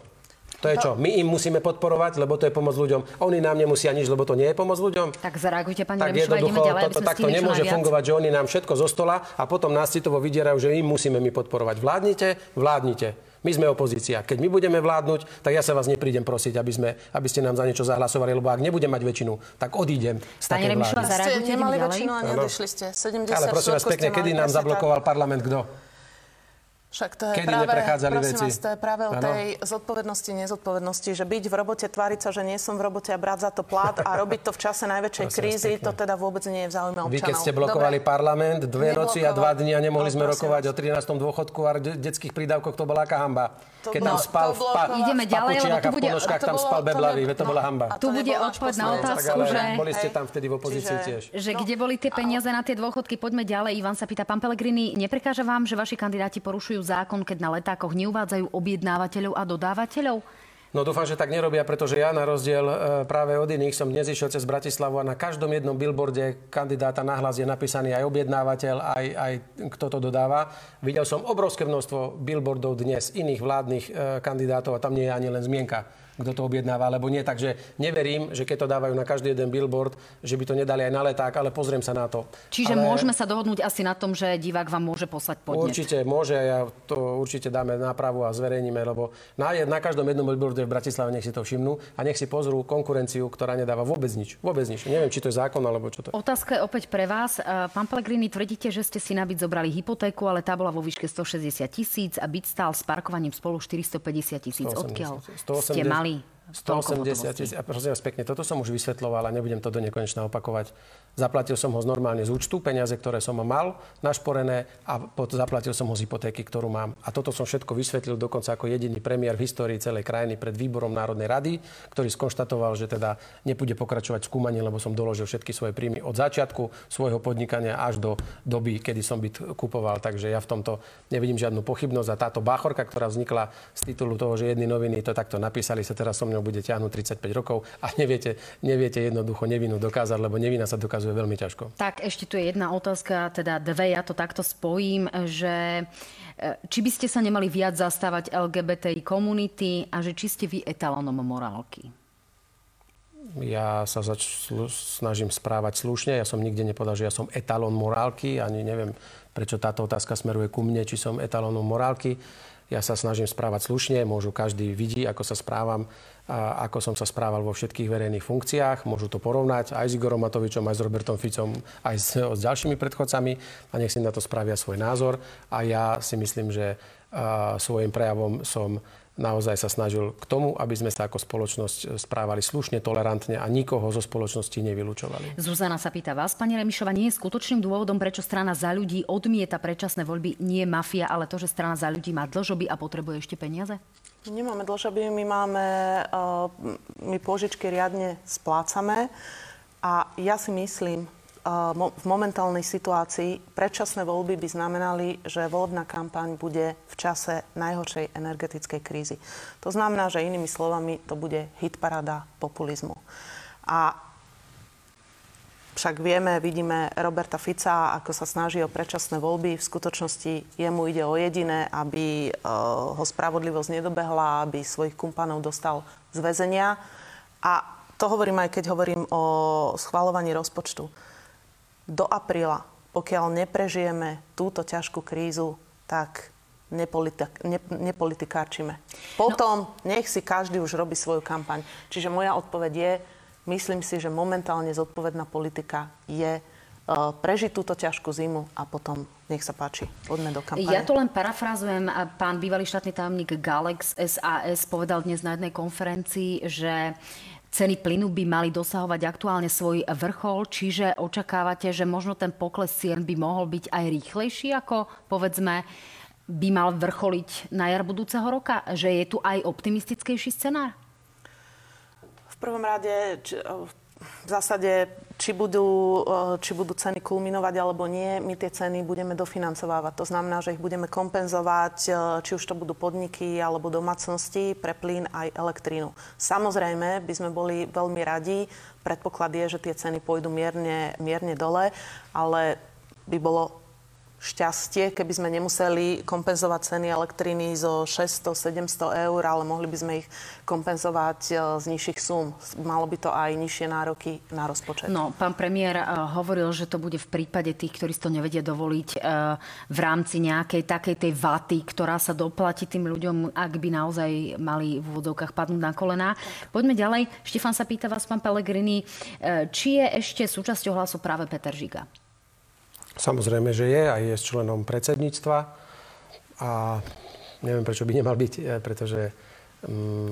To je čo? My im musíme podporovať, lebo to je pomoc ľuďom. Oni nám nemusia nič, lebo to nie je pomoc ľuďom. Tak zareagujte, pani tak Remišová, ideme ďalej, toto, takto nemôže fungovať, že oni nám všetko zo stola a potom nás citovo vydierajú, že im musíme my podporovať. Vládnite, vládnite. My sme opozícia. Keď my budeme vládnuť, tak ja sa vás neprídem prosiť, aby, sme, aby ste nám za niečo zahlasovali, lebo ak nebudem mať väčšinu, tak odídem z takej vlády. Ste nemali väčšinu a neodišli ste. 70 Ale prosím vás pekne, kedy nám zablokoval parlament kto? Však to je Kedy práve, neprechádzali veci? Vás, to je práve o Áno. tej zodpovednosti, nezodpovednosti, že byť v robote, tváriť sa, že nie som v robote a brať za to plat a robiť to v čase najväčšej Prosím krízy, to teda vôbec nie je v záujme občanov. Vy keď ste blokovali Dobre. parlament dve noci a dva dni a nemohli No, sme rokovať vás. o 13. dôchodku a de- detských prídavkoch, to bola aká hamba. To Keď tam spal to v, pa- Ideme ďalej, lebo papučiach tu a v bude- ponožkách tam spal beblavý, to bola hamba. Tu bude odpoveď na otázku, že... boli ste tam vtedy v opozícii tiež. Že kde boli tie peniaze na tie dôchodky? Poďme ďalej. Ivan sa pýta, pán Pelegrini, neprekáža vám, že vaši kandidáti porušujú zákon, keď na letákoch neuvádzajú objednávateľov a dodávateľov? No dúfam, že tak nerobia, pretože ja na rozdiel e, práve od iných som dnes išiel cez Bratislavu a na každom jednom billboarde kandidáta nahlas je napísaný aj objednávateľ, aj, aj kto to dodáva. Videl som obrovské množstvo billboardov dnes iných vládnych e, kandidátov a tam nie je ani len zmienka kto to objednáva, alebo nie. Takže neverím, že keď to dávajú na každý jeden billboard, že by to nedali aj na leták, ale pozriem sa na to. Čiže ale... môžeme sa dohodnúť asi na tom, že divák vám môže poslať podnet. Určite môže, ja to určite dáme nápravu a zverejníme, lebo na, na každom jednom billboarde v Bratislave nech si to všimnú a nech si pozrú konkurenciu, ktorá nedáva vôbec nič. Vôbec nič. Neviem, či to je zákon alebo čo to je. Otázka je opäť pre vás. E, Pán Pellegrini, tvrdíte, že ste si na byt zobrali hypotéku, ale tá bola vo výške 160 tisíc a byt stál s parkovaním spolu 450 tisíc. 180. Odkiaľ 180. ste mali 180 tisíc. Prosím vás pekne, toto som už vysvetloval a nebudem to do nekonečna opakovať. Zaplatil som ho normálne z účtu, peniaze, ktoré som mal našporené a pod, zaplatil som ho z hypotéky, ktorú mám. A toto som všetko vysvetlil dokonca ako jediný premiér v histórii celej krajiny pred výborom Národnej rady, ktorý skonštatoval, že teda nebude pokračovať v lebo som doložil všetky svoje príjmy od začiatku svojho podnikania až do doby, kedy som byt kupoval. Takže ja v tomto nevidím žiadnu pochybnosť. A táto báchorka, ktorá vznikla z titulu toho, že jedny noviny to takto napísali, sa teraz so mnou bude ťahnuť 35 rokov a neviete, neviete jednoducho nevinu dokázať, lebo nevina sa dokazuje veľmi ťažko. Tak, ešte tu je jedna otázka, teda dve, ja to takto spojím, že e, či by ste sa nemali viac zastávať LGBTI komunity a že či ste vy etalónom morálky? Ja sa zač- snažím správať slušne. Ja som nikde nepovedal, že ja som etalón morálky. Ani neviem, prečo táto otázka smeruje ku mne, či som etalónom morálky. Ja sa snažím správať slušne. Môžu každý vidí, ako sa správam, ako som sa správal vo všetkých verejných funkciách. Môžu to porovnať aj s Igorom Matovičom, aj s Robertom Ficom, aj s, s ďalšími predchodcami a nech si na to spravia svoj názor. A ja si myslím, že svojim prejavom som naozaj sa snažil k tomu, aby sme sa ako spoločnosť správali slušne, tolerantne a nikoho zo spoločnosti nevylúčovali. Zuzana sa pýta vás, pani Remišova, nie je skutočným dôvodom, prečo strana za ľudí odmieta predčasné voľby, nie mafia, ale to, že strana za ľudí má dlžoby a potrebuje ešte peniaze? Nemáme dlžoby, my máme, uh, my pôžičky riadne splácame a ja si myslím, mo- v momentálnej situácii predčasné voľby by znamenali, že volebná kampaň bude v čase najhoršej energetickej krízy. To znamená, že inými slovami to bude hitparada populizmu. A však vieme, vidíme Roberta Fica, ako sa snaží o predčasné voľby. V skutočnosti jemu ide o jediné, aby uh, ho spravodlivosť nedobehla, aby svojich kumpanov dostal z väzenia. A to hovorím aj keď hovorím o schvalovaní rozpočtu. Do apríla, pokiaľ neprežijeme túto ťažkú krízu, tak nepolitik- ne, nepolitikárčime. Potom nech si každý už robí svoju kampaň. Čiže moja odpoveď je, myslím si, že momentálne zodpovedná politika je uh, prežiť túto ťažkú zimu a potom nech sa páči, poďme do kampane. Ja to len parafrázujem. A Pán bývalý štátny tajomník Galex SAS povedal dnes na jednej konferencii, že ceny plynu by mali dosahovať aktuálne svoj vrchol, čiže očakávate, že možno ten pokles cien by mohol byť aj rýchlejší ako povedzme by mal vrcholiť na jar budúceho roka? Že je tu aj optimistickejší scenár? Prvom rade, či, v zásade, či budú, či budú ceny kulminovať alebo nie, my tie ceny budeme dofinancovávať. To znamená, že ich budeme kompenzovať, či už to budú podniky alebo domácnosti pre plyn aj elektrínu. Samozrejme, by sme boli veľmi radi, predpoklad je, že tie ceny pôjdu mierne, mierne dole, ale by bolo šťastie, keby sme nemuseli kompenzovať ceny elektriny zo 600-700 eur, ale mohli by sme ich kompenzovať e, z nižších súm. Malo by to aj nižšie nároky na rozpočet. No, pán premiér e, hovoril, že to bude v prípade tých, ktorí si to nevedia dovoliť e, v rámci nejakej takej tej vaty, ktorá sa doplatí tým ľuďom, ak by naozaj mali v úvodovkách padnúť na kolená. Poďme ďalej. Štefan sa pýta vás, pán Pellegrini, či je ešte súčasťou hlasu práve Peter Žiga? Samozrejme, že je a je členom predsedníctva a neviem, prečo by nemal byť, eh, pretože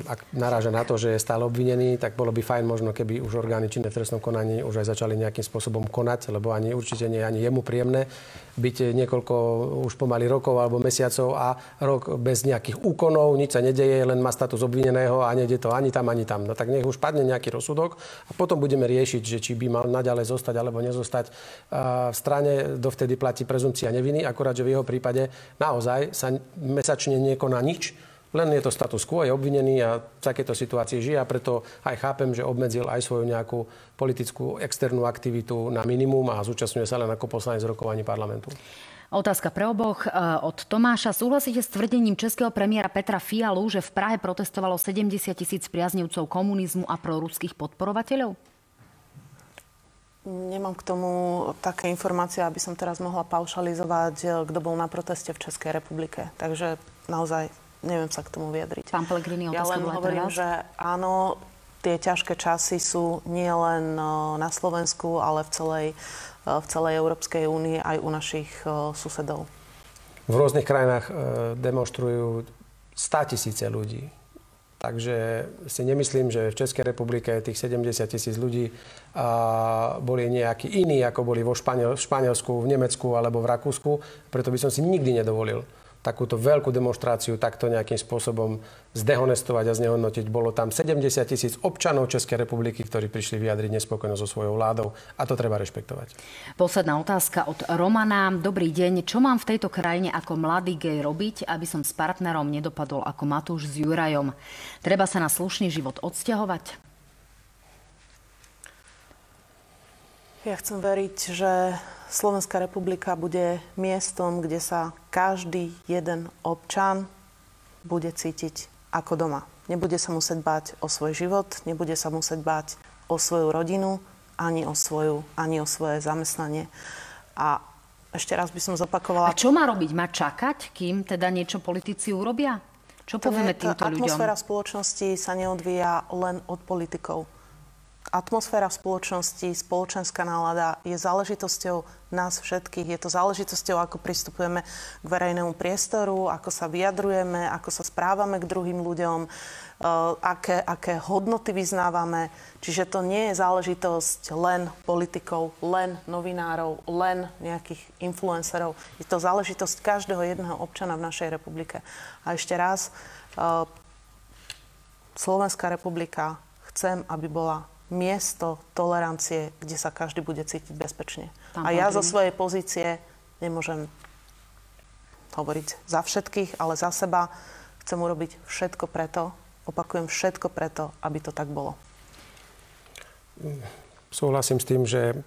ak naráža na to, že je stále obvinený, tak bolo by fajn možno, keby už orgány činné v trestnom konaní už aj začali nejakým spôsobom konať, lebo ani určite nie ani jemu príjemné byť niekoľko už pomaly rokov alebo mesiacov a rok bez nejakých úkonov, nič sa nedeje, len má status obvineného a nejde to ani tam, ani tam. No tak nech už padne nejaký rozsudok a potom budeme riešiť, že či by mal naďalej zostať alebo nezostať v strane. Dovtedy platí prezumcia neviny, akorát, že v jeho prípade naozaj sa mesačne nekoná nič, len je to status quo, je obvinený a v takejto situácii žije a preto aj chápem, že obmedzil aj svoju nejakú politickú externú aktivitu na minimum a zúčastňuje sa len ako poslanec rokovaní parlamentu. Otázka pre oboch. E, od Tomáša. Súhlasíte s tvrdením českého premiéra Petra Fialu, že v Prahe protestovalo 70 tisíc priaznivcov komunizmu a proruských podporovateľov? Nemám k tomu také informácie, aby som teraz mohla paušalizovať, e, kto bol na proteste v Českej republike. Takže naozaj neviem sa k tomu vyjadriť. Pán Pellegrini, ja len hovorím, že áno, tie ťažké časy sú nielen na Slovensku, ale v celej, v celej Európskej únii aj u našich susedov. V rôznych krajinách demonstrujú 100 tisíce ľudí. Takže si nemyslím, že v Českej republike tých 70 tisíc ľudí a, boli nejakí iní, ako boli vo Španiel, v Španielsku, v Nemecku alebo v Rakúsku. Preto by som si nikdy nedovolil takúto veľkú demonstráciu takto nejakým spôsobom zdehonestovať a znehodnotiť. Bolo tam 70 tisíc občanov Českej republiky, ktorí prišli vyjadriť nespokojnosť so svojou vládou a to treba rešpektovať. Posledná otázka od Romana. Dobrý deň. Čo mám v tejto krajine ako mladý gej robiť, aby som s partnerom nedopadol ako Matúš s Jurajom? Treba sa na slušný život odsťahovať? Ja chcem veriť, že Slovenská republika bude miestom, kde sa každý jeden občan bude cítiť ako doma. Nebude sa musieť báť o svoj život, nebude sa musieť báť o svoju rodinu, ani o, svoju, ani o svoje zamestnanie. A ešte raz by som zopakovala... A čo má robiť? Má čakať, kým teda niečo politici urobia? Čo povieme týmto ľuďom? Atmosféra spoločnosti sa neodvíja len od politikov atmosféra v spoločnosti, spoločenská nálada je záležitosťou nás všetkých. Je to záležitosťou, ako pristupujeme k verejnému priestoru, ako sa vyjadrujeme, ako sa správame k druhým ľuďom, uh, aké, aké hodnoty vyznávame. Čiže to nie je záležitosť len politikov, len novinárov, len nejakých influencerov. Je to záležitosť každého jedného občana v našej republike. A ešte raz, uh, Slovenská republika chcem, aby bola miesto tolerancie, kde sa každý bude cítiť bezpečne. Tam a ja zo svojej pozície nemôžem hovoriť za všetkých, ale za seba chcem urobiť všetko preto, opakujem všetko preto, aby to tak bolo. Súhlasím s tým, že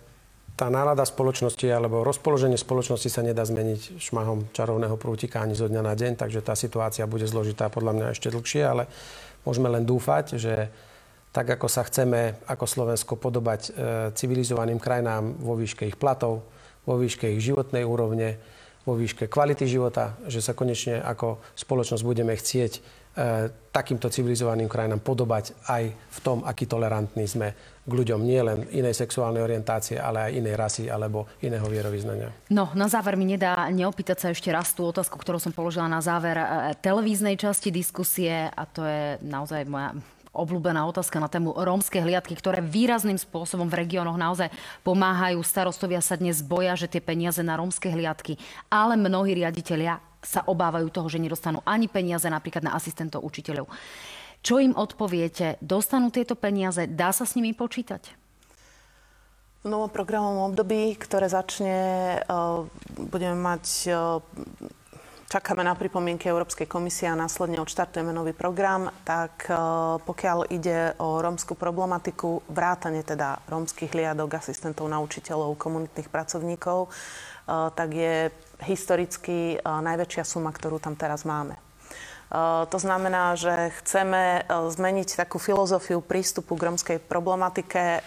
tá nálada spoločnosti alebo rozpoloženie spoločnosti sa nedá zmeniť šmahom čarovného prútika ani zo dňa na deň, takže tá situácia bude zložitá podľa mňa ešte dlhšie, ale môžeme len dúfať, že tak ako sa chceme ako Slovensko podobať e, civilizovaným krajinám vo výške ich platov, vo výške ich životnej úrovne, vo výške kvality života, že sa konečne ako spoločnosť budeme chcieť e, takýmto civilizovaným krajinám podobať aj v tom, aký tolerantní sme k ľuďom nie len inej sexuálnej orientácie, ale aj inej rasy alebo iného vierovýznania. No, na záver mi nedá neopýtať sa ešte raz tú otázku, ktorú som položila na záver e, televíznej časti diskusie a to je naozaj moja obľúbená otázka na tému rómske hliadky, ktoré výrazným spôsobom v regiónoch naozaj pomáhajú. Starostovia sa dnes boja, že tie peniaze na rómske hliadky, ale mnohí riaditeľia sa obávajú toho, že nedostanú ani peniaze napríklad na asistentov učiteľov. Čo im odpoviete? Dostanú tieto peniaze? Dá sa s nimi počítať? V novom programovom období, ktoré začne, eh, budeme mať eh, čakáme na pripomienky Európskej komisie a následne odštartujeme nový program, tak e, pokiaľ ide o rómskú problematiku, vrátane teda rómskych hliadok, asistentov, naučiteľov, komunitných pracovníkov, tak je historicky najväčšia suma, ktorú tam teraz máme. To znamená, že chceme zmeniť takú filozofiu prístupu k romskej problematike.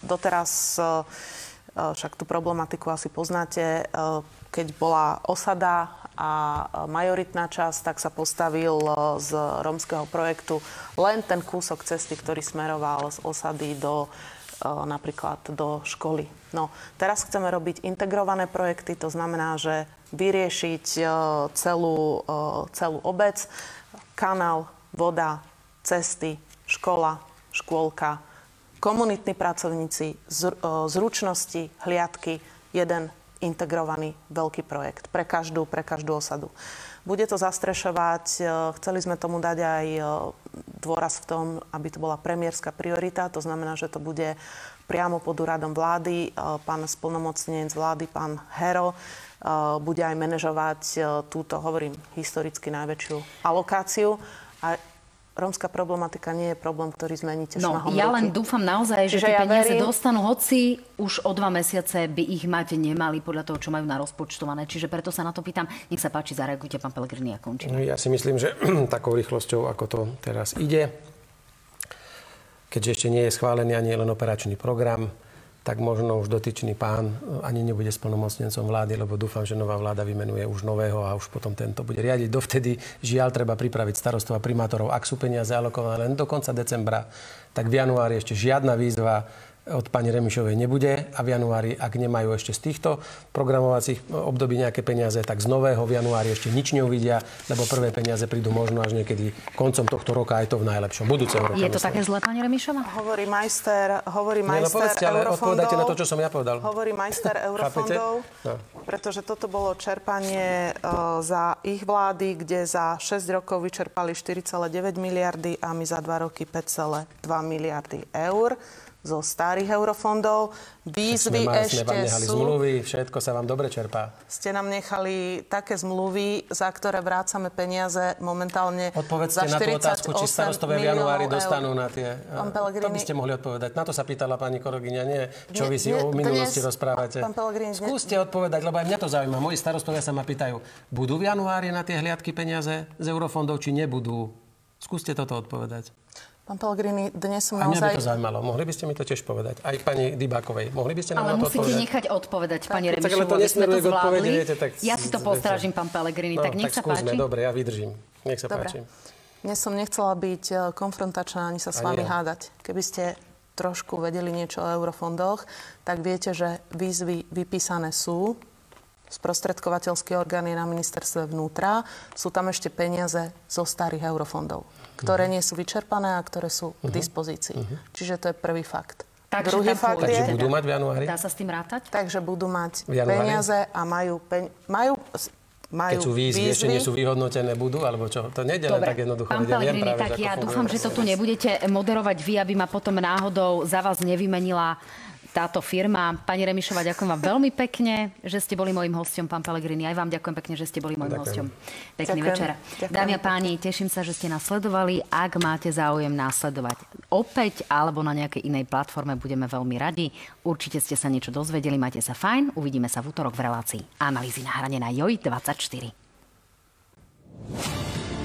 Doteraz však tú problematiku asi poznáte, keď bola osada a majoritná časť, tak sa postavil z romského projektu len ten kúsok cesty, ktorý smeroval z osady do napríklad do školy. No, teraz chceme robiť integrované projekty, to znamená, že vyriešiť celú, celú obec, kanál, voda, cesty, škola, škôlka, komunitní pracovníci, zručnosti, hliadky, jeden integrovaný veľký projekt pre každú, pre každú osadu. Bude to zastrešovať, e, chceli sme tomu dať aj e, dôraz v tom, aby to bola premiérska priorita, to znamená, že to bude priamo pod úradom vlády. E, pán splnomocnenec vlády, pán Hero, bude aj manažovať túto, hovorím, historicky najväčšiu alokáciu. A rómska problematika nie je problém, ktorý zmeníte no, šmahom ja ruky. len dúfam naozaj, že tie ja peniaze verím... dostanú, hoci už o dva mesiace by ich mať nemali podľa toho, čo majú na rozpočtované. Čiže preto sa na to pýtam. Nech sa páči, zareagujte, pán Pelegrini, a končím. No, ja si myslím, že takou rýchlosťou, ako to teraz ide, keďže ešte nie je schválený ani len operačný program, tak možno už dotyčný pán ani nebude splnomocnencom vlády, lebo dúfam, že nová vláda vymenuje už nového a už potom tento bude riadiť. Dovtedy žiaľ treba pripraviť starostov a primátorov. Ak sú peniaze alokované len do konca decembra, tak v januári ešte žiadna výzva od pani Remišovej nebude a v januári, ak nemajú ešte z týchto programovacích období nejaké peniaze, tak z nového v januári ešte nič neuvidia, lebo prvé peniaze prídu možno až niekedy koncom tohto roka, aj to v najlepšom, budúceho roka. Je to také zlé, pani Remišova? Hovorí majster, hovorí majster Nie, no povedzte, ale odpovedajte na to, čo som ja povedal. Hovorí majster eurofondov, no. pretože toto bolo čerpanie uh, za ich vlády, kde za 6 rokov vyčerpali 4,9 miliardy a my za 2 roky 5,2 miliardy eur zo starých eurofondov. Výzvy sme, ešte sme vám nechali sú... zmluvy, všetko sa vám dobre čerpá. Ste nám nechali také zmluvy, za ktoré vrácame peniaze momentálne Odpovedzte za na tú otázku, či starostové v januári dostanú na tie... Pán Pellegrini... To by ste mohli odpovedať. Na to sa pýtala pani Korogyňa, nie čo vy si o minulosti dnes, rozprávate. Pán Pellegrini... Skúste odpovedať, lebo aj mňa to zaujíma. Moji starostovia sa ma pýtajú, budú v januári na tie hliadky peniaze z eurofondov, či nebudú? Skúste toto odpovedať. Pán Pellegrini, dnes som naozaj... A mňa by to zaujímalo. Mohli by ste mi to tiež povedať? Aj pani Dybákovej. Mohli by ste nám ale na to musíte odpovedať? nechať odpovedať, pani Remišovu, aby sme to zvládli. Viete, tak... Ja si to postrážim, pán Pellegrini. No, tak nech tak sa skúsme. páči. Dobre, ja vydržím. Nech sa Dobre. páči. Dnes som nechcela byť e, konfrontačná ani sa s vami ja. hádať. Keby ste trošku vedeli niečo o eurofondoch, tak viete, že výzvy vypísané sú sprostredkovateľský orgán je na ministerstve vnútra. Sú tam ešte peniaze zo starých eurofondov ktoré nie sú vyčerpané a ktoré sú k mhm. dispozícii. Uh-huh. Čiže to je prvý fakt. Takže Druhý fakt Takže je, budú mať v januári? Dá sa s tým rátať? Takže budú mať peniaze a majú, peň, majú majú Keď sú výzvy, výzvy, ešte nie sú vyhodnotené, budú? Alebo čo? To nejde len tak jednoducho. Pán Pellegrini, tak ja dúfam, že to tu nebudete moderovať vy, aby ma potom náhodou za vás nevymenila táto firma. Pani Remišová, ďakujem vám veľmi pekne, že ste boli mojim hostom, pán Pelegrini. Aj vám ďakujem pekne, že ste boli mojim hostom. Pekný ďakujem. večer. Ďakujem. Dámy a páni, teším sa, že ste nás sledovali. Ak máte záujem následovať opäť alebo na nejakej inej platforme, budeme veľmi radi. Určite ste sa niečo dozvedeli, máte sa fajn. Uvidíme sa v útorok v relácii Analýzy na hrane na JOJ 24.